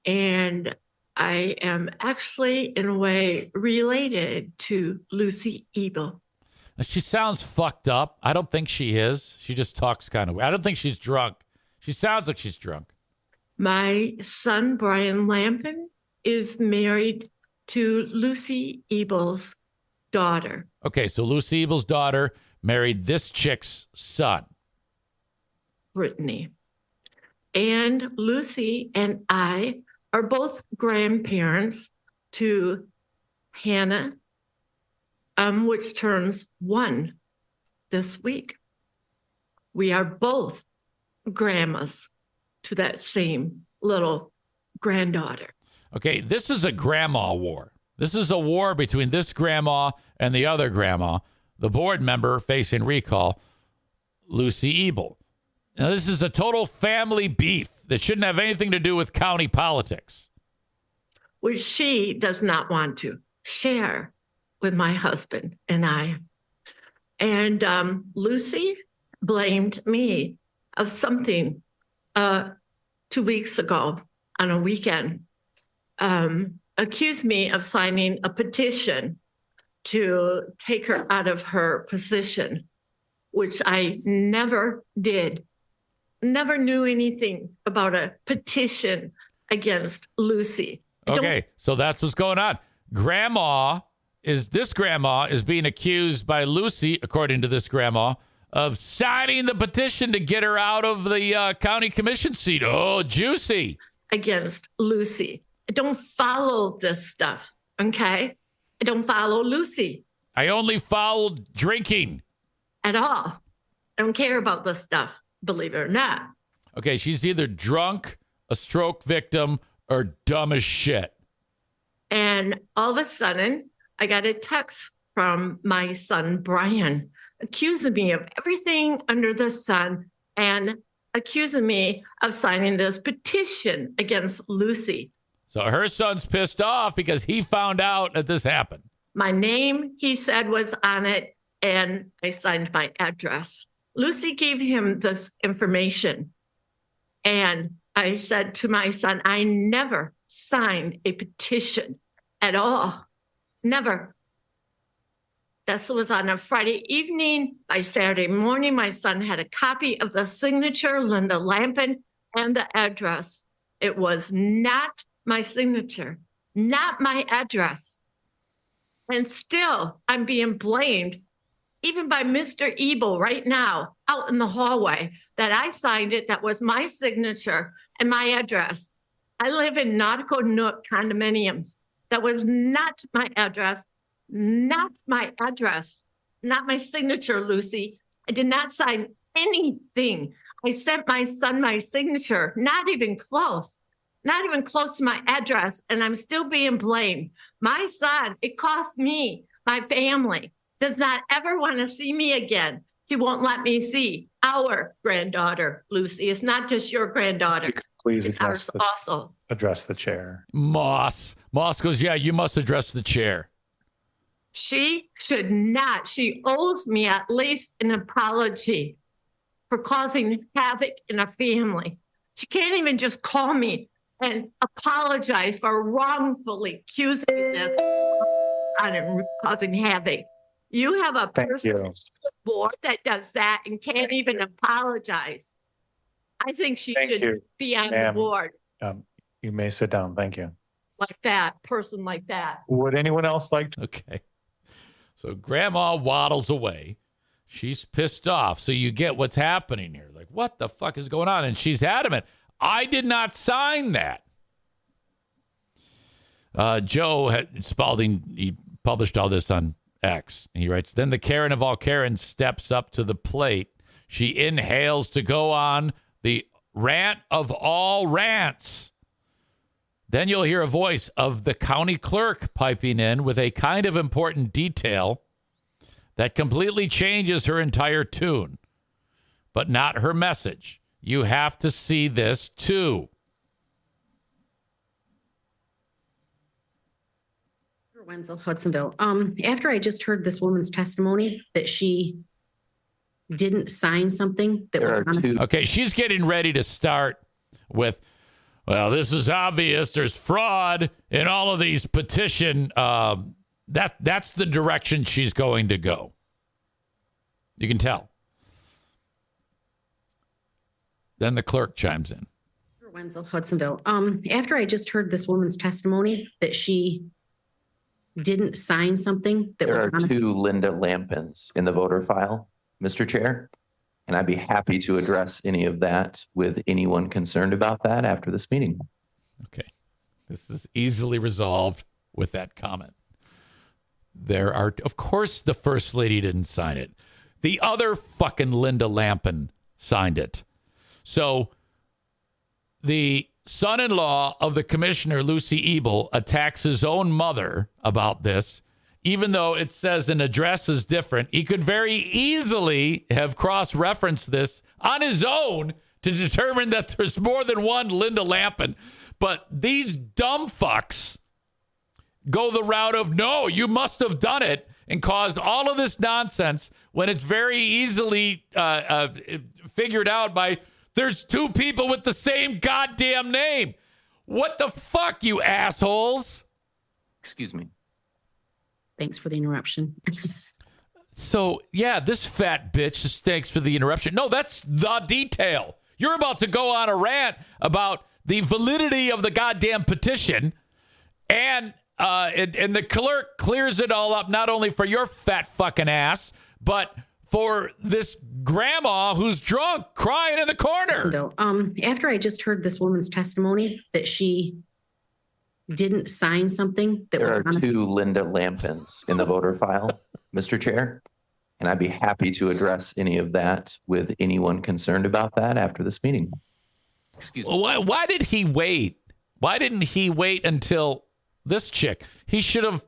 And I am actually, in a way, related to Lucy Ebel. She sounds fucked up. I don't think she is. She just talks kind of. I don't think she's drunk. She sounds like she's drunk. My son, Brian Lampin, is married to Lucy Ebel's daughter. Okay, so Lucy Ebel's daughter married this chick's son. Brittany. And Lucy and I are both grandparents to Hannah, um, which turns one this week. We are both grandmas to that same little granddaughter. Okay, this is a grandma war. This is a war between this grandma and the other grandma, the board member facing recall, Lucy Ebel. Now, this is a total family beef that shouldn't have anything to do with county politics. which she does not want to share with my husband and I. And um, Lucy blamed me of something uh, two weeks ago on a weekend, um, accused me of signing a petition to take her out of her position, which I never did. Never knew anything about a petition against Lucy. Don't Okay, so that's what's going on. Grandma is this grandma is being accused by Lucy, according to this grandma, of signing the petition to get her out of the uh, county commission seat. Oh, juicy. against Lucy. I don't follow this stuff. Okay. I don't follow Lucy I only followed drinking. at all. I don't care about this stuff, believe it or not. Okay, she's either drunk, a stroke victim, or dumb as shit. And all of a sudden, I got a text from my son, Brian, accusing me of everything under the sun and accusing me of signing this petition against Lucy. So her son's pissed off because he found out that this happened. My name, he said, was on it, and I signed my address. Lucy gave him this information. And I said to my son, I never signed a petition at all. Never. This was on a Friday evening. By Saturday morning, my son had a copy of the signature, Linda Lampin, and the address. It was not my signature, not my address. And still, I'm being blamed, even by Mr. Ebel right now out in the hallway, that I signed it, that was my signature and my address. I live in Nautical Nook condominiums. That was not my address, not my address, not my signature, Lucy. I did not sign anything. I sent my son my signature, not even close, not even close to my address, and I'm still being blamed. My son, it cost me, my family, does not ever want to see me again. He won't let me see our granddaughter, Lucy. It's not just your granddaughter, Please it's address ours the, also. address the chair. Moss. Moss goes, Yeah, you must address the chair. She should not. She owes me at least an apology for causing havoc in a family. She can't even just call me and apologize for wrongfully accusing this and causing havoc. You have a Thank person you. on the board that does that and can't even apologize. I think she Thank should you, be on the ma'am. board Um, you may sit down. Thank you. like that, person like that. Would anyone else like to? Okay. So grandma waddles away. She's pissed off. So you get what's happening here. Like, what the fuck is going on? And she's adamant. I did not sign that. Uh, Joe had, Spalding, he published all this on X. He writes, Then the Karen of all Karens steps up to the plate. She inhales to go on the rant of all rants. Then you'll hear a voice of the county clerk piping in with a kind of important detail that completely changes her entire tune, but not her message. You have to see this too. Wenzel, Hudsonville. Um, after I just heard this woman's testimony that she didn't sign something that There was are on a- two. Okay, she's getting ready to start with, well, this is obvious. There's fraud in all of these petition. Um, that that's the direction she's going to go. You can tell. Then the clerk chimes in. Wenzel, Hudsonville. Um, after I just heard this woman's testimony that she didn't sign something that There was are on a- two Linda Lampins in the voter file, Mr. Chair. And I'd be happy to address any of that with anyone concerned about that after this meeting. Okay. This is easily resolved with that comment. There are, of course, the first lady didn't sign it. The other fucking Linda Lampin signed it. So the son in law of the commissioner, Lucy Ebel, attacks his own mother about this, even though it says an address is different, he could very easily have cross referenced this on his own to determine that there's more than one Linda Lampin. But these dumb fucks go the route of no, you must have done it and caused all of this nonsense when it's very easily uh, uh, figured out by there's two people with the same goddamn name. What the fuck, you assholes? Excuse me. Thanks for the interruption. So, yeah, this fat bitch just thanks for the interruption. No, that's the detail. You're about to go on a rant about the validity of the goddamn petition, and uh, and, and the clerk clears it all up, not only for your fat fucking ass, but for this grandma who's drunk crying in the corner. Bill, um, after I just heard this woman's testimony that she didn't sign something that There was are on a- two Linda Lampins in the voter file, Mr. Chair. And I'd be happy to address any of that with anyone concerned about that after this meeting. Excuse me. Why, why did he wait? Why didn't he wait until this chick? He should have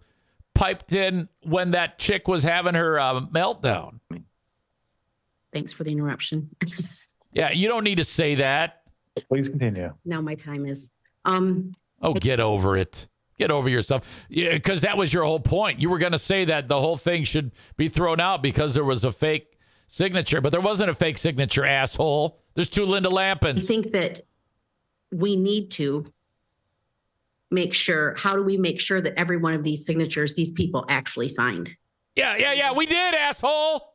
piped in when that chick was having her uh, meltdown. Thanks for the interruption. Yeah, you don't need to say that. Please continue. now my time is. Um, Oh, get over it. Get over yourself. Yeah, because that was your whole point. You were going to say that the whole thing should be thrown out because there was a fake signature, but there wasn't a fake signature, asshole. There's two Linda Lampins. I think that we need to make sure. How do we make sure that every one of these signatures, these people actually signed? Yeah, yeah, yeah. We did, asshole.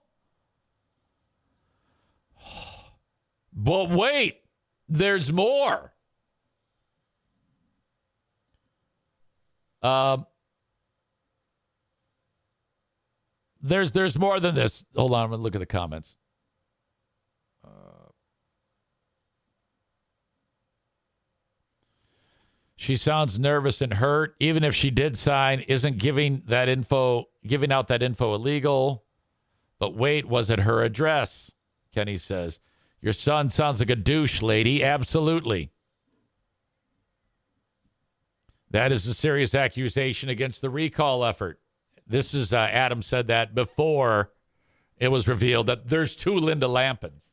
But wait, there's more. Um, there's there's more than this. Hold on, I'm gonna look at the comments. Uh, she sounds nervous and hurt. Even if she did sign, isn't giving that info, giving out that info illegal. But wait, was it her address? Kenny says, Your son sounds like a douche, lady. Absolutely. That is a serious accusation against the recall effort. This is, uh, Adam said that before it was revealed that there's two Linda Lampins.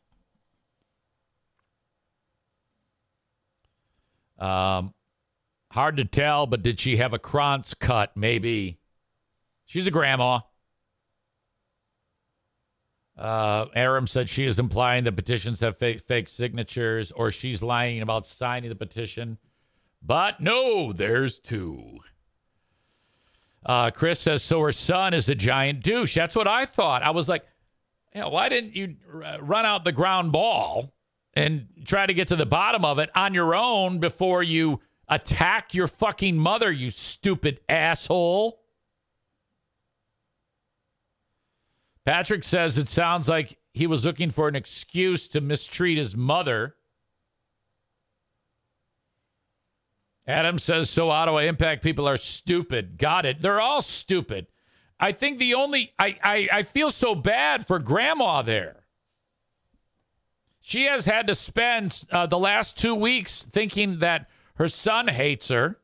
Um, hard to tell, but did she have a Krantz cut? Maybe. She's a grandma. Uh, Aram said she is implying the petitions have fake, fake signatures or she's lying about signing the petition. But no, there's two. Uh, Chris says, so her son is a giant douche. That's what I thought. I was like, yeah, why didn't you uh, run out the ground ball and try to get to the bottom of it on your own before you attack your fucking mother, you stupid asshole? Patrick says it sounds like he was looking for an excuse to mistreat his mother. Adam says so Ottawa Impact people are stupid. Got it. They're all stupid. I think the only I, I, I feel so bad for grandma there. She has had to spend uh, the last two weeks thinking that her son hates her,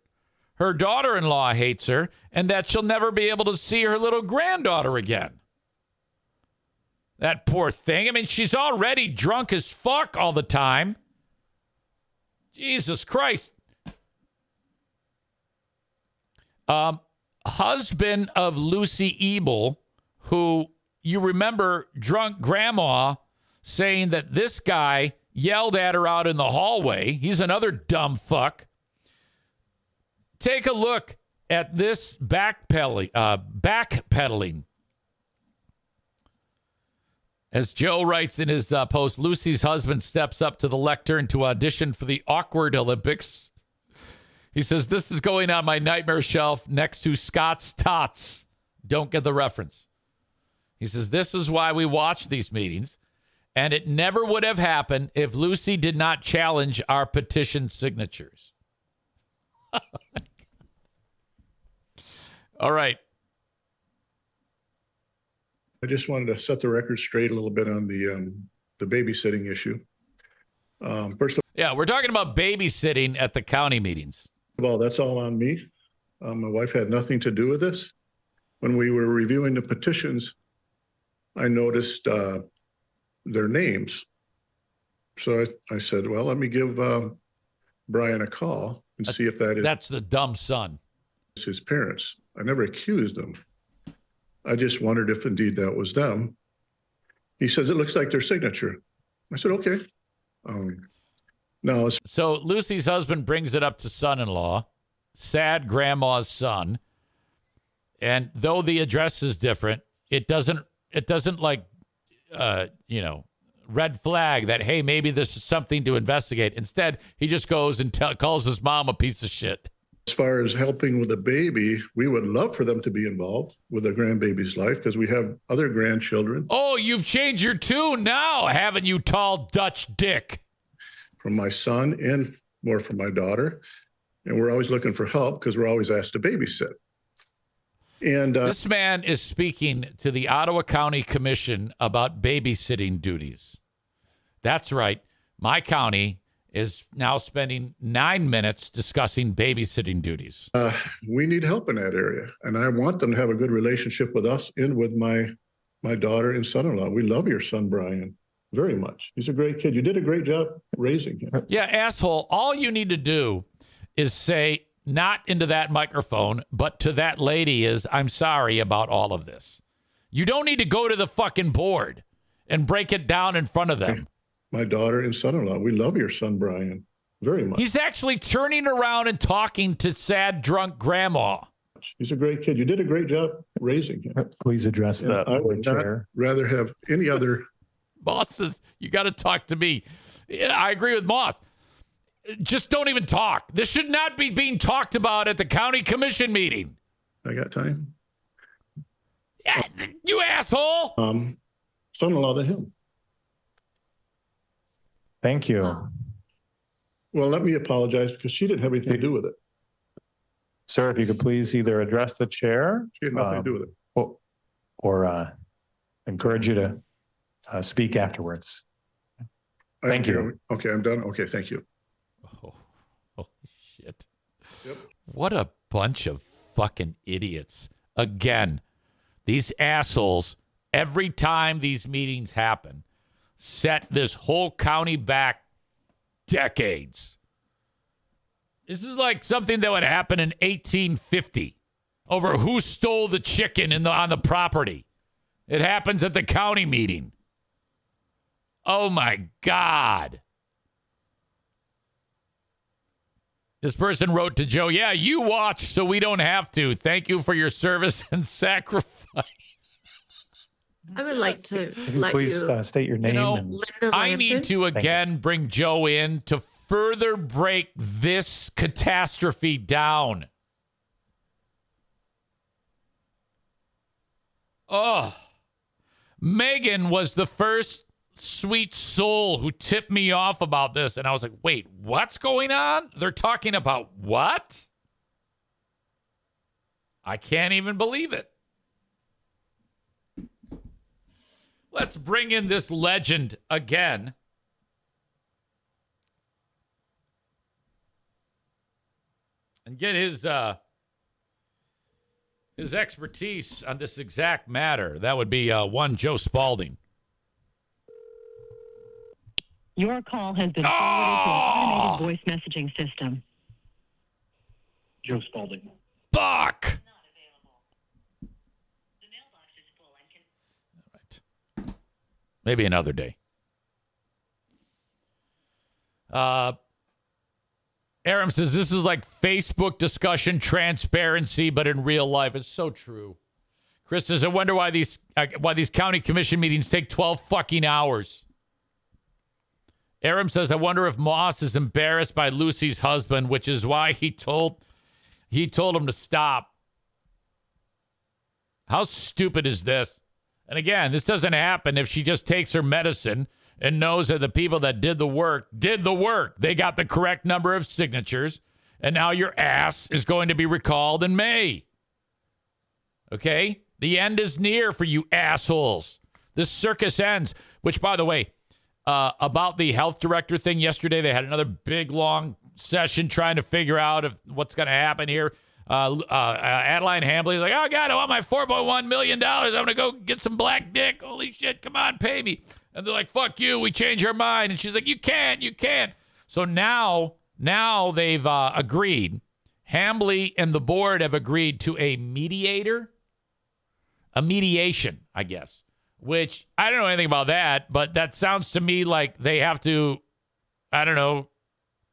her daughter in law hates her, and that she'll never be able to see her little granddaughter again. That poor thing. I mean, she's already drunk as fuck all the time. Jesus Christ. Um, husband of Lucy Ebel, who you remember drunk grandma saying that this guy yelled at her out in the hallway. He's another dumb fuck. Take a look at this backpedaling. Uh, backpedaling. As Joe writes in his uh, post, Lucy's husband steps up to the lectern to audition for the awkward Olympics. He says, This is going on my nightmare shelf next to Scott's Tots. Don't get the reference. He says, This is why we watch these meetings. And it never would have happened if Lucy did not challenge our petition signatures. All right. I just wanted to set the record straight a little bit on the, um, the babysitting issue. Um, first Yeah, we're talking about babysitting at the county meetings. of all, that's all on me. Um, my wife had nothing to do with this. when we were reviewing the petitions, I noticed uh, their names. So I, I said, well, let me give um, Brian a call and see if that is That's the dumb son. It's his parents. I never accused them. I just wondered if indeed that was them. He says, it looks like their signature. I said, okay. Um, as So Lucy's husband brings it up to son-in-law, sad grandma's son, and though the address is different, it doesn't it doesn't like uh, you know red flag that hey maybe this is something to investigate. Instead, he just goes and tell calls his mom a piece of shit. As far as helping with the baby, we would love for them to be involved with the grandbaby's life because we have other grandchildren Oh, you've changed your tune now, haven't you, tall Dutch dick? from my son and more from my daughter. And we're always looking for help because we're always asked to babysit. And uh, This man is speaking to the Ottawa County Commission about babysitting duties. That's right. My county is now spending nine minutes discussing babysitting duties. uh, we need help in that area. And I want them to have a good relationship with us and with my my daughter and son-in-law. We love your son, Brian, very much. He's a great kid. You did a great job raising him. Yeah, asshole. All you need to do is say, not into that microphone, but to that lady, is I'm sorry about all of this. You don't need to go to the fucking board and break it down in front of them. My daughter and son-in-law. We love your son, Brian, very much. He's actually turning around and talking to sad drunk grandma. He's a great kid. You did a great job raising him. Please address And the I would not chair. rather have any other Moss says, you got to talk to me. Yeah, I agree with Moss. Just don't even talk. This should not be being talked about at the county commission meeting. I got time. Yeah, you asshole. Um, son-in-law to him. Thank you. Well, let me apologize because she didn't have anything to do with it. Sir, if you could please either address the chair. She had nothing to do with it. Or, or uh, encourage you to uh, speak afterwards. I Thank you. Okay, I'm done. Okay, thank you. Oh, holy shit. What a bunch of fucking idiots. Again, these assholes, every time these meetings happen, set this whole county back decades. This is like something that would happen in 1850 over who stole the chicken in the, on the property. It happens at the county meeting. Oh my God. This person wrote to Joe, Yeah, you watch so we don't have to. Thank you for your service and sacrifice. I would like to let please you. uh, state your You name know, and I need to again bring Joe in to further break this catastrophe down. Oh, Megan was the first sweet soul who tipped me off about this. And I was like, wait, what's going on? They're talking about what? I can't even believe it. Let's bring in this legend again. And get his uh his expertise on this exact matter. That would be uh, one Joe Spalding. Your call has been forwarded to an automated voice messaging system. Joe Spalding. Fuck. Maybe another day. Uh, Aram says this is like Facebook discussion transparency, but in real life, it's so true. Chris says, I wonder why these uh, why these county commission meetings take twelve fucking hours. Aram says, I wonder if Moss is embarrassed by Lucy's husband, which is why he told he told him to stop. How stupid is this? And again, this doesn't happen if she just takes her medicine and knows that the people that did the work did the work. They got the correct number of signatures, and now your ass is going to be recalled in May. Okay? The end is near for you assholes. This circus ends, which, by the way, uh, about the health director thing yesterday, they had another big, long session trying to figure out if what's going to happen here. Uh, uh, Adeline Hambley's like, oh God, I want my four point one million dollars. I'm gonna go get some black dick. Holy shit, come on, pay me. And they're like, fuck you, we change our mind. And she's like, you can't, you can't. So now, now they've uh, agreed. Hambley and the board have agreed to a mediator, a mediation, I guess. Which I don't know anything about that, but that sounds to me like they have to, I don't know,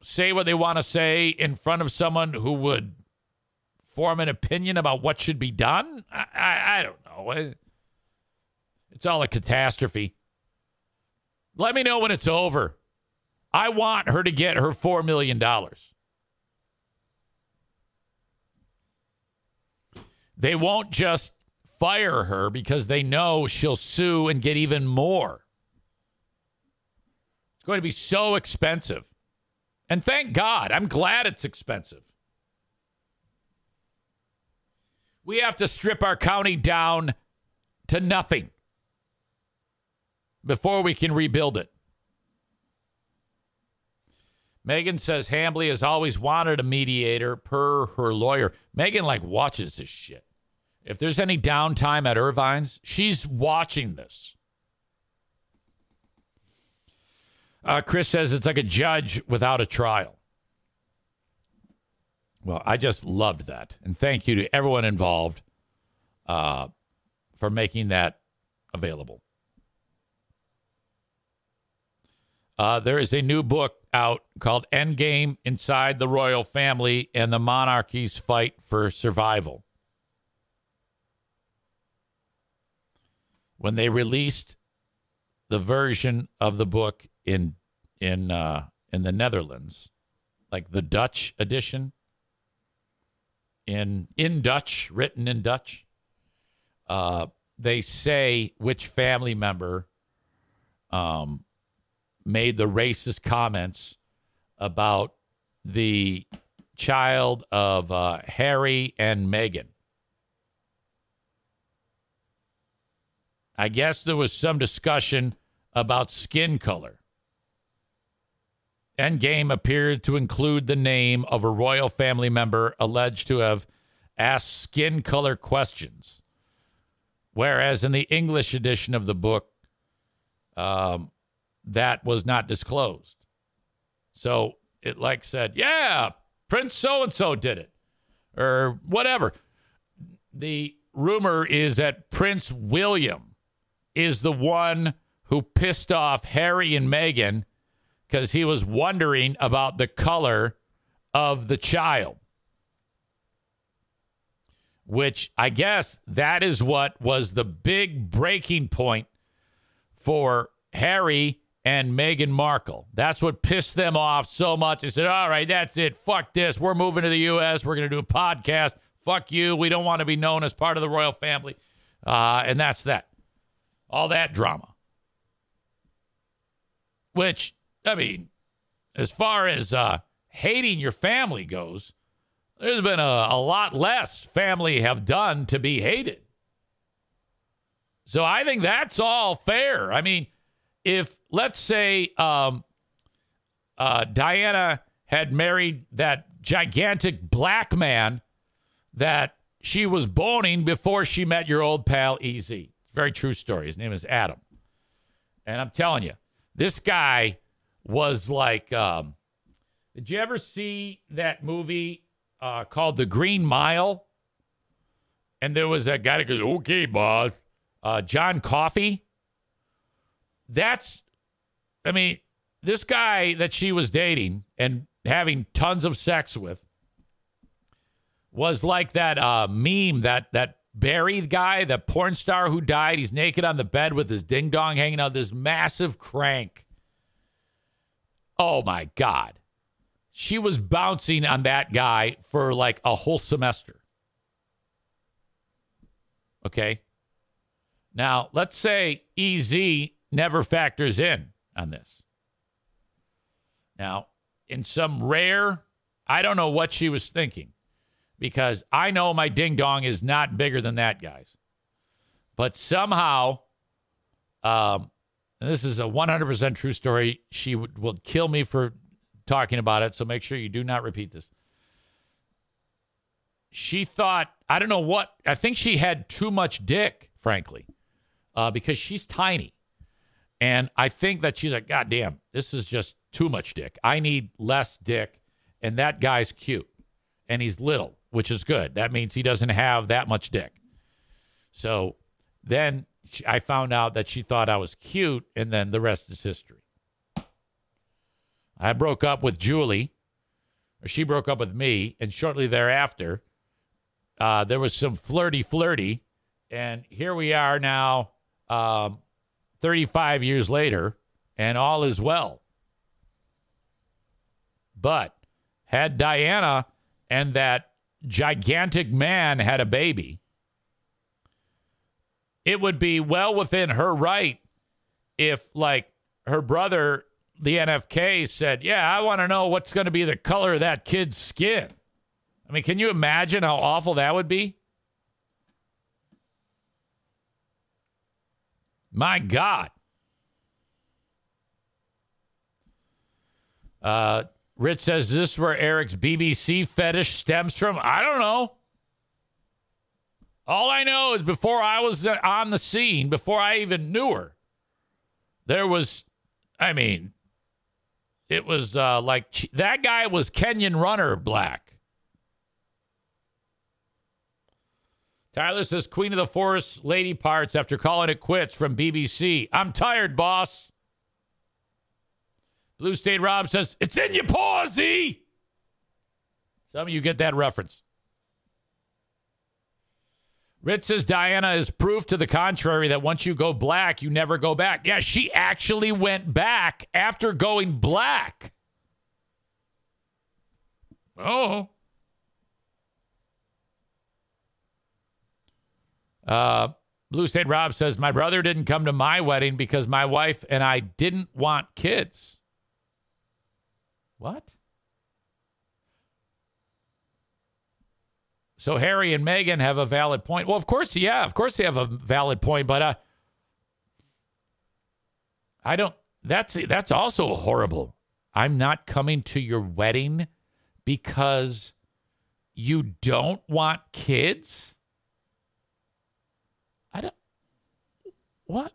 say what they want to say in front of someone who would form an opinion about what should be done? I, I, I don't know. It's all a catastrophe. Let me know when it's over. I want her to get her $4 million. They won't just fire her because they know she'll sue and get even more. It's going to be so expensive. And thank God, I'm glad it's expensive. We have to strip our county down to nothing before we can rebuild it. Megan says Hambley has always wanted a mediator per her lawyer. Megan like watches this shit. If there's any downtime at Ervine's, she's watching this. Uh, Chris says it's like a judge without a trial. Well, I just loved that. And thank you to everyone involved uh, for making that available. Uh, there is a new book out called Endgame Inside the Royal Family and the Monarchy's Fight for Survival. When they released the version of the book in in uh, in the Netherlands, like the Dutch edition, in in Dutch, written in Dutch. Uh, they say which family member um, made the racist comments about the child of uh, Harry and Meghan. I guess there was some discussion about skin color. Endgame appeared to include the name of a royal family member alleged to have asked skin color questions. Whereas in the English edition of the book, um, that was not disclosed. So it like said, yeah, Prince so and so did it, or whatever. The rumor is that Prince William is the one who pissed off Harry and Meghan because he was wondering about the color of the child. Which I guess that is what was the big breaking point for Harry and Meghan Markle. That's what pissed them off so much. They said, all right, that's it. Fuck this. We're moving to the U.S. We're going to do a podcast. Fuck you. We don't want to be known as part of the royal family. Uh, and that's that. All that drama. Which I mean, as far as uh, hating your family goes, there's been a, a lot less family have done to be hated. So I think that's all fair. I mean, if let's say um, uh, Diana had married that gigantic black man that she was boning before she met your old pal Ez. Very true story. His name is Adam. And I'm telling you, this guy was like, um, did you ever see that movie uh, called The Green Mile? And there was a guy that goes, okay, boss, uh, John Coffey. That's, I mean, this guy that she was dating and having tons of sex with was like that uh, meme that that Barry guy, the porn star who died. He's naked on the bed with his ding dong hanging out. This massive crank. Oh my God. She was bouncing on that guy for like a whole semester. Okay. Now, let's say EZ never factors in on this. Now, in some rare, I don't know what she was thinking because I know my ding dong is not bigger than that guy's. But somehow, um, and this is a 100% true story. She would, will kill me for talking about it, so make sure you do not repeat this. she thought, I don't know what, I think she had too much dick, frankly, uh, because she's tiny. And I think that she's like, God damn, this is just too much dick. I need less dick. And that guy's cute and he's little, which is good. That means he doesn't have that much dick. So then I found out that she thought I was cute, and then the rest is history. I broke up with Julie, or she broke up with me, and shortly thereafter, uh, there was some flirty, flirty, and here we are now, um, 35 years later, and all is well. But had Diana and that gigantic man had a baby, it would be well within her right if, like, her brother, the NFK, said, Yeah, I want to know what's going to be the color of that kid's skin. I mean, can you imagine how awful that would be? My God. Uh, Rich says, Is this where Eric's BBC fetish stems from? I don't know. All I know is before I was uh, on the scene, before I even knew her, there was, I mean, it was uh, like that guy was Kenyan runner black. Tyler says Queen of the Forest lady parts after calling it quits from BBC. I'm tired, boss. Blue State Rob says, It's in your pausey. Some of you get that reference. Rich says Diana is proof to the contrary that once you go black, you never go back. Yeah, she actually went back after going black. Oh. Uh, Blue State Rob says, My brother didn't come to my wedding because my wife and I didn't want kids. What? So Harry and Meghan have a valid point. Well, of course, yeah, of course they have a valid point, but uh, I don't. That's that's also horrible. I'm not coming to your wedding because you don't want kids. I don't. What?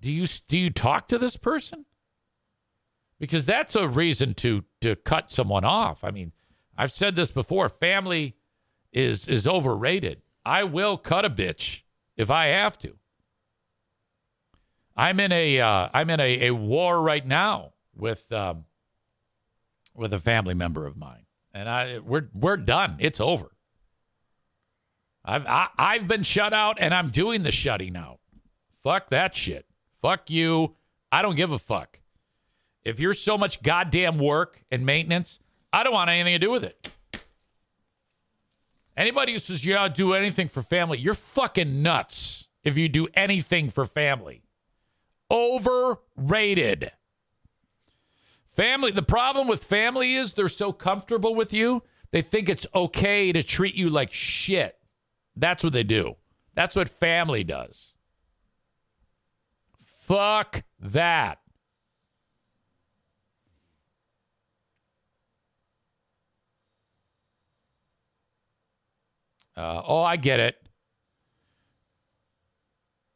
Do you do you talk to this person? Because that's a reason to to cut someone off. I mean, I've said this before. Family is is overrated. I will cut a bitch if I have to. I'm in a uh, I'm in a, a war right now with um, with a family member of mine, and I we're we're done. It's over. I've I, I've been shut out, and I'm doing the shutting out. Fuck that shit. Fuck you. I don't give a fuck. If you're so much goddamn work and maintenance, I don't want anything to do with it. Anybody who says, yeah, I'll do anything for family, you're fucking nuts if you do anything for family. Overrated. Family, the problem with family is they're so comfortable with you, they think it's okay to treat you like shit. That's what they do. That's what family does. Fuck that. Uh, oh, I get it.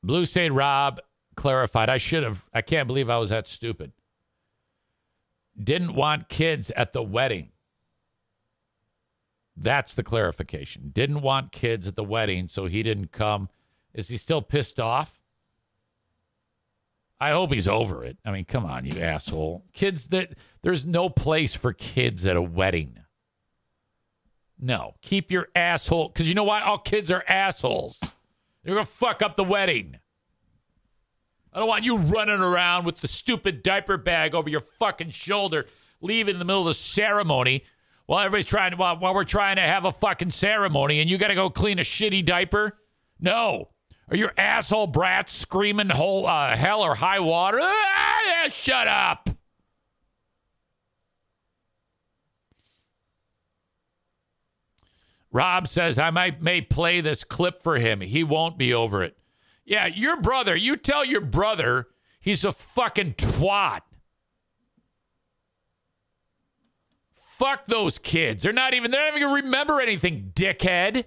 Blue State Rob clarified. I should have. I can't believe I was that stupid. Didn't want kids at the wedding. That's the clarification. Didn't want kids at the wedding, so he didn't come. Is he still pissed off? I hope he's over it. I mean, come on, you asshole. Kids that there's no place for kids at a wedding. No, keep your asshole. Because you know why? All kids are assholes. You're going to fuck up the wedding. I don't want you running around with the stupid diaper bag over your fucking shoulder, leaving in the middle of the ceremony while everybody's trying to, while, while we're trying to have a fucking ceremony and you got to go clean a shitty diaper. No. Are your asshole brats screaming whole, uh, hell or high water? Ah, shut up. Rob says I might may play this clip for him. He won't be over it. Yeah, your brother, you tell your brother he's a fucking twat. Fuck those kids. They're not even, they're not even to remember anything, dickhead.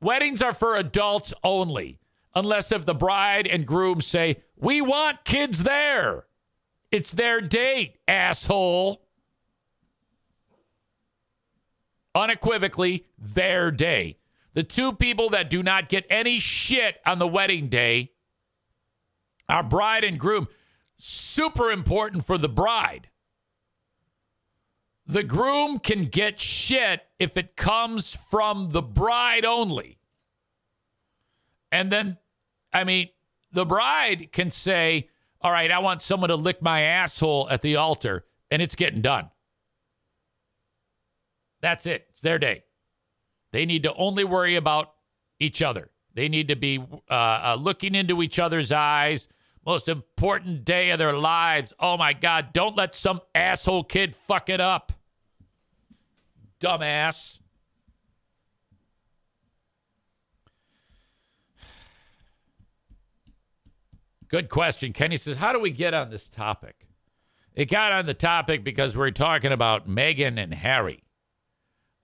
Weddings are for adults only, unless if the bride and groom say, we want kids there. It's their date, asshole. Unequivocally, their day. The two people that do not get any shit on the wedding day are bride and groom. Super important for the bride. The groom can get shit if it comes from the bride only. And then, I mean, the bride can say, All right, I want someone to lick my asshole at the altar, and it's getting done. That's it. It's their day. They need to only worry about each other. They need to be uh, uh, looking into each other's eyes. Most important day of their lives. Oh my God, don't let some asshole kid fuck it up. Dumbass. Good question. Kenny says, How do we get on this topic? It got on the topic because we're talking about Meghan and Harry.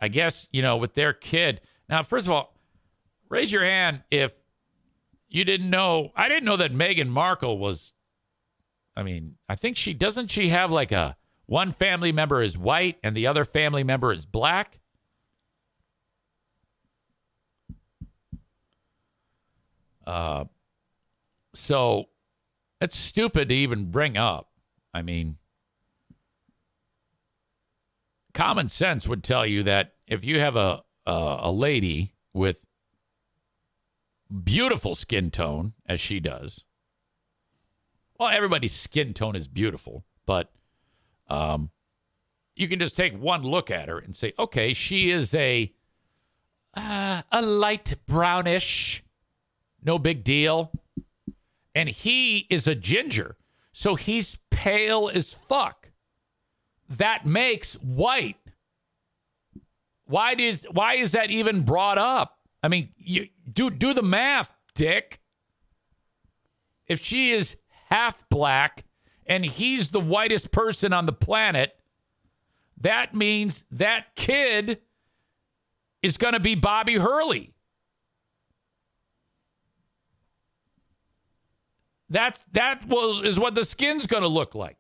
I guess, you know, with their kid. Now, first of all, raise your hand if you didn't know. I didn't know that Meghan Markle was, I mean, I think she doesn't she have like a one family member is white and the other family member is black? Uh, so it's stupid to even bring up. I mean, common sense would tell you that if you have a a, a lady with beautiful skin tone as she does, well, everybody's skin tone is beautiful, but um, you can just take one look at her and say, okay, she is a uh, a light brownish, no big deal, and he is a ginger, so he's pale as fuck. That makes white. Why did why is that even brought up? I mean, you do do the math, dick. If she is half black and he's the whitest person on the planet, that means that kid is going to be Bobby Hurley. That's that was is what the skin's going to look like.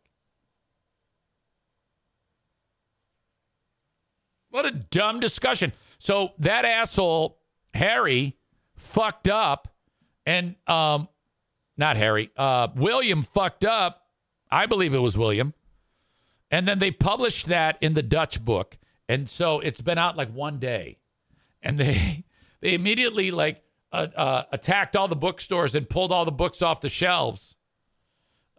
What a dumb discussion. So that asshole Harry fucked up, and um, not Harry, uh, William fucked up. I believe it was William, and then they published that in the Dutch book, and so it's been out like one day, and they they immediately like uh, uh, attacked all the bookstores and pulled all the books off the shelves,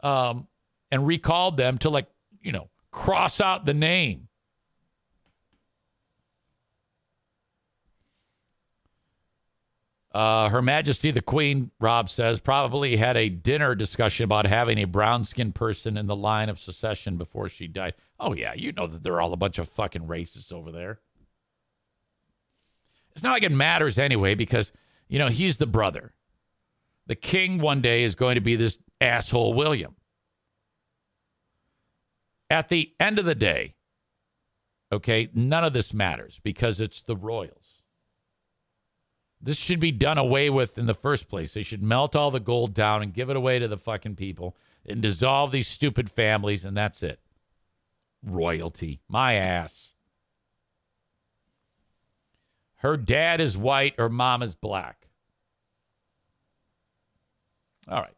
um, and recalled them to like you know cross out the name. Uh, Her Majesty the Queen, Rob says, probably had a dinner discussion about having a brown skinned person in the line of succession before she died. Oh, yeah, you know that they're all a bunch of fucking racists over there. It's not like it matters anyway because, you know, he's the brother. The king one day is going to be this asshole William. At the end of the day, okay, none of this matters because it's the royals. This should be done away with in the first place. They should melt all the gold down and give it away to the fucking people and dissolve these stupid families, and that's it. Royalty. My ass. Her dad is white, her mom is black. All right.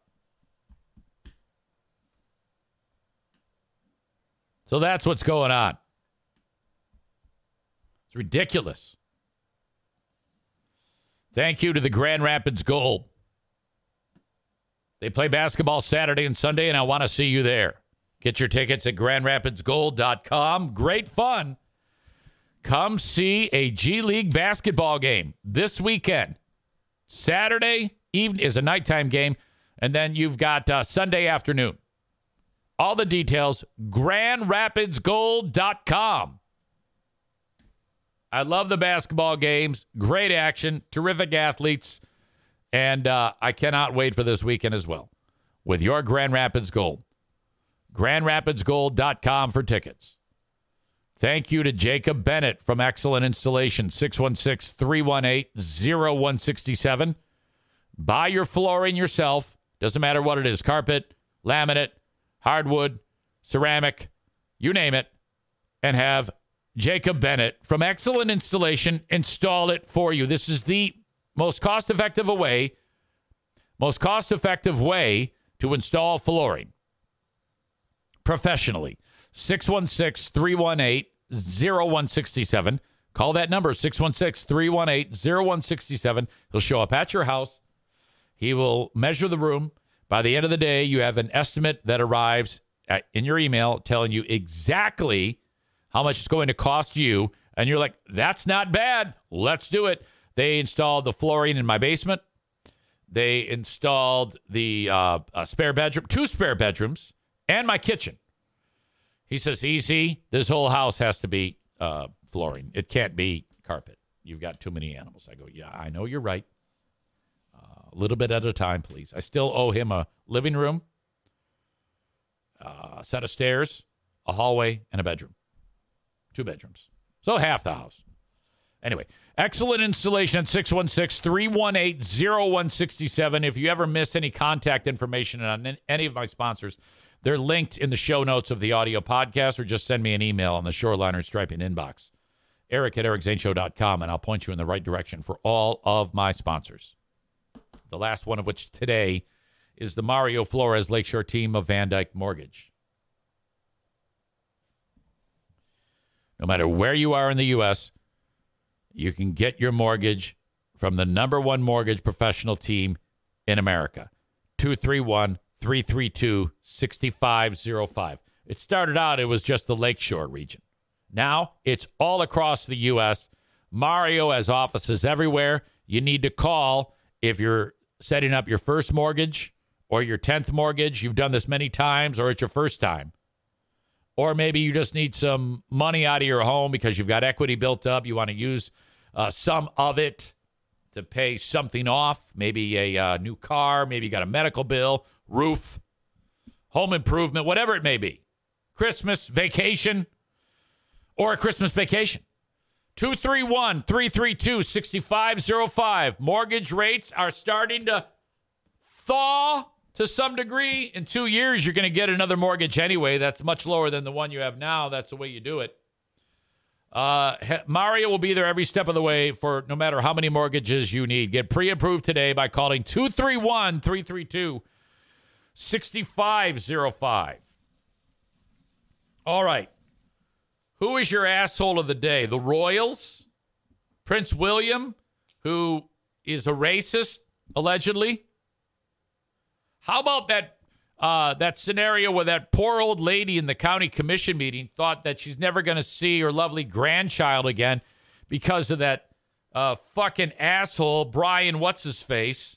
So that's what's going on. It's ridiculous. Thank you to the Grand Rapids Gold. They play basketball Saturday and Sunday, and I want to see you there. Get your tickets at grandrapidsgold.com. Great fun. Come see a G League basketball game this weekend. Saturday evening is a nighttime game, and then you've got uh, Sunday afternoon. All the details, grandrapidsgold.com. I love the basketball games. Great action, terrific athletes. And uh, I cannot wait for this weekend as well with your Grand Rapids Gold. GrandRapidsGold.com for tickets. Thank you to Jacob Bennett from Excellent Installation, 616 318 0167. Buy your flooring yourself. Doesn't matter what it is carpet, laminate, hardwood, ceramic, you name it, and have Jacob Bennett from Excellent Installation install it for you. This is the most cost effective way, most cost effective way to install flooring professionally. 616 318 0167. Call that number 616 318 0167. He'll show up at your house. He will measure the room. By the end of the day, you have an estimate that arrives at, in your email telling you exactly how much it's going to cost you. And you're like, that's not bad. Let's do it. They installed the flooring in my basement. They installed the uh, spare bedroom, two spare bedrooms, and my kitchen. He says, easy. This whole house has to be uh, flooring. It can't be carpet. You've got too many animals. I go, yeah, I know you're right. Uh, a little bit at a time, please. I still owe him a living room, uh, a set of stairs, a hallway, and a bedroom. Two bedrooms. So half the house. Anyway, excellent installation at 616 318 0167. If you ever miss any contact information on any of my sponsors, they're linked in the show notes of the audio podcast, or just send me an email on the Shoreliner Striping inbox. Eric at ericzaneshow.com, and I'll point you in the right direction for all of my sponsors. The last one of which today is the Mario Flores Lakeshore team of VanDyk Mortgage. No matter where you are in the U.S., you can get your mortgage from the number one mortgage professional team in America. 231 332 6505. It started out, it was just the Lakeshore region. Now it's all across the U.S. Mario has offices everywhere. You need to call if you're setting up your first mortgage or your 10th mortgage. You've done this many times, or it's your first time. Or maybe you just need some money out of your home because you've got equity built up. You want to use uh, some of it to pay something off, maybe a uh, new car, maybe you got a medical bill, roof, home improvement, whatever it may be. Christmas vacation or a Christmas vacation. 231 332 6505. Mortgage rates are starting to thaw to some degree. In two years, you're going to get another mortgage anyway. That's much lower than the one you have now. That's the way you do it. Uh, Mario will be there every step of the way for no matter how many mortgages you need. Get pre approved today by calling 231 332 6505. All right. Who is your asshole of the day? The Royals? Prince William, who is a racist, allegedly? How about that uh, that scenario where that poor old lady in the county commission meeting thought that she's never going to see her lovely grandchild again because of that uh, fucking asshole Brian what's his face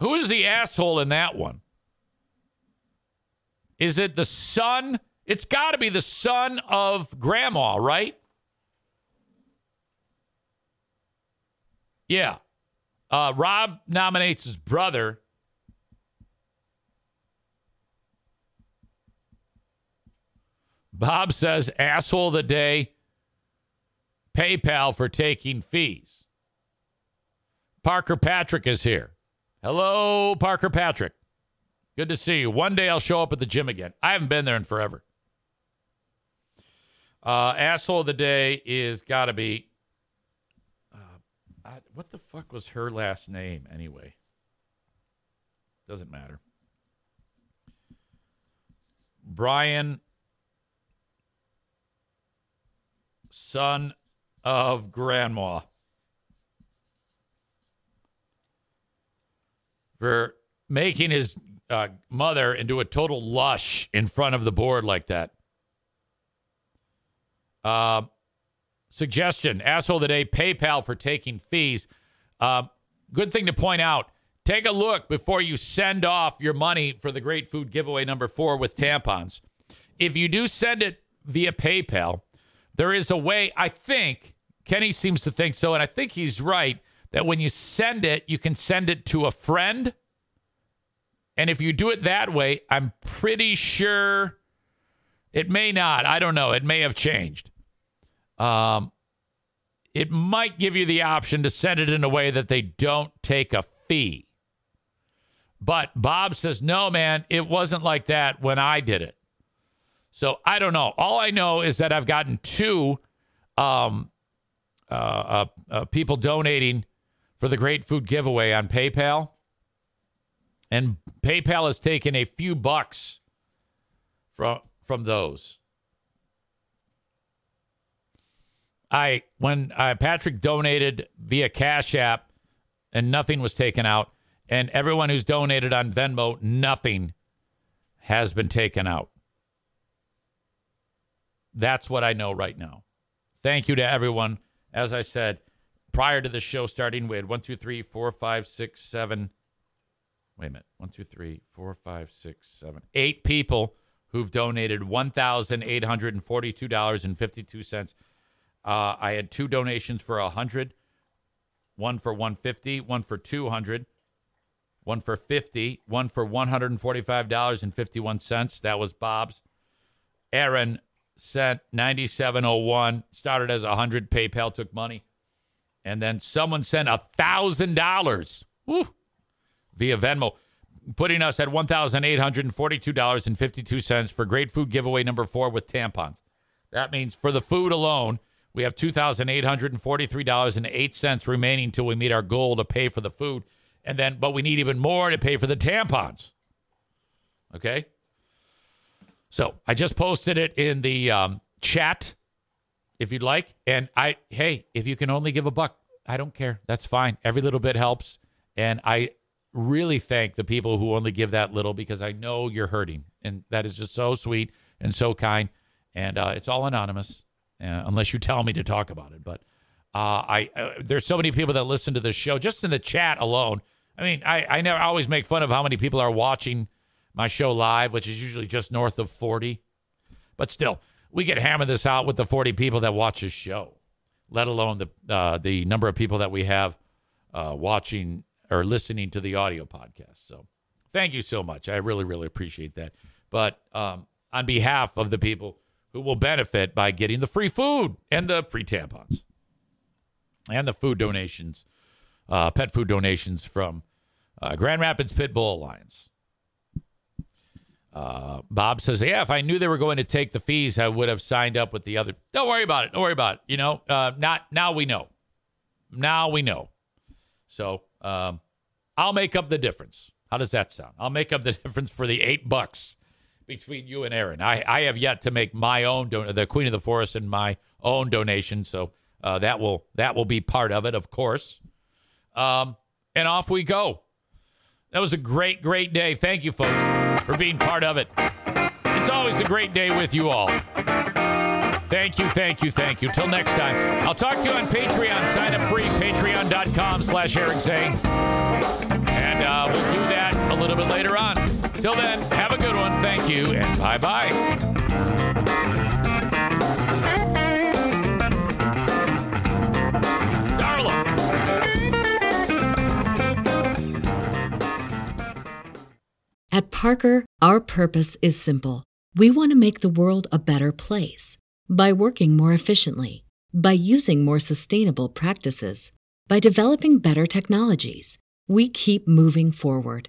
Who is the asshole in that one? Is it the son? It's got to be the son of grandma, right? Yeah. Uh, Rob nominates his brother. Bob says, asshole of the day, PayPal for taking fees. Parker Patrick is here. Hello, Parker Patrick. Good to see you. One day I'll show up at the gym again. I haven't been there in forever. Uh, asshole of the day is got to be. I, what the fuck was her last name anyway? Doesn't matter. Brian, son of grandma. for making his uh, mother into a total lush in front of the board like that. Uh, suggestion asshole of the day PayPal for taking fees. Uh, good thing to point out. Take a look before you send off your money for the great food giveaway number four with tampons. If you do send it via PayPal, there is a way, I think, Kenny seems to think so, and I think he's right that when you send it, you can send it to a friend. And if you do it that way, I'm pretty sure It may not. I don't know. It may have changed. Um, it might give you the option to send it in a way that they don't take a fee. But Bob says, no, man, it wasn't like that when I did it. So I don't know. All I know is that I've gotten two um, uh, uh, uh, people donating for the Great Food Giveaway on PayPal. And PayPal has taken a few bucks from from those. I when uh, Patrick donated via Cash App and nothing was taken out, and everyone who's donated on Venmo, nothing has been taken out. That's what I know right now. Thank you to everyone. As I said, prior to the show starting, we had one, two, three, four, five, six, seven. Wait a minute. One, two, three, four, five, six, seven, eight people who've donated $1,842.52. Uh, I had two donations for 100 one for 150 one for 200 one for 50 one for $145.51 that was bob's. Aaron sent 9701 started as 100 paypal took money. And then someone sent a thousand dollars via venmo putting us at $1,842.52 for great food giveaway number four with tampons. That means for the food alone, we have $2,843.08 remaining till we meet our goal to pay for the food. And then, but we need even more to pay for the tampons. Okay. So I just posted it in the um, chat if you'd like. And I, hey, if you can only give a buck, I don't care. That's fine. Every little bit helps. And I really thank the people who only give that little because I know you're hurting. And that is just so sweet and so kind. And uh, it's all anonymous uh, unless you tell me to talk about it. But uh, I uh, there's so many people that listen to this show just in the chat alone. I mean, I, I never I always make fun of how many people are watching my show live, which is usually just north of 40. But still, we get hammer this out with the 40 people that watch this show, let alone the uh, the number of people that we have uh, watching or listening to the audio podcast. So thank you so much. I really, really appreciate that. But um, on behalf of the people who will benefit by getting the free food and the free tampons and the food donations, uh, pet food donations from uh, Grand Rapids Pit Bull Alliance. Uh, Bob says, "Yeah, if I knew they were going to take the fees, I would have signed up with the other. Don't worry about it. Don't worry about it. You know, uh, not now. We know. Now we know. So um, I'll make up the difference. How does that sound? I'll make up the difference for the eight bucks between you and Aaron. I, I have yet to make my own don- the Queen of the Forest and my own donation, so uh, that will that will be part of it, of course. Um, and off we go. That was a great, great day. Thank you, folks, for being part of it. It's always a great day with you all. Thank you, thank you, thank you. Till next time. I'll talk to you on Patreon. Sign up free, patreon.com slash Eric Zane. And uh, we'll do that a little bit later on. Till then, have a good one. Thank you, and bye-bye. At Parker, our purpose is simple. We want to make the world a better place by working more efficiently, by using more sustainable practices, by developing better technologies. We keep moving forward.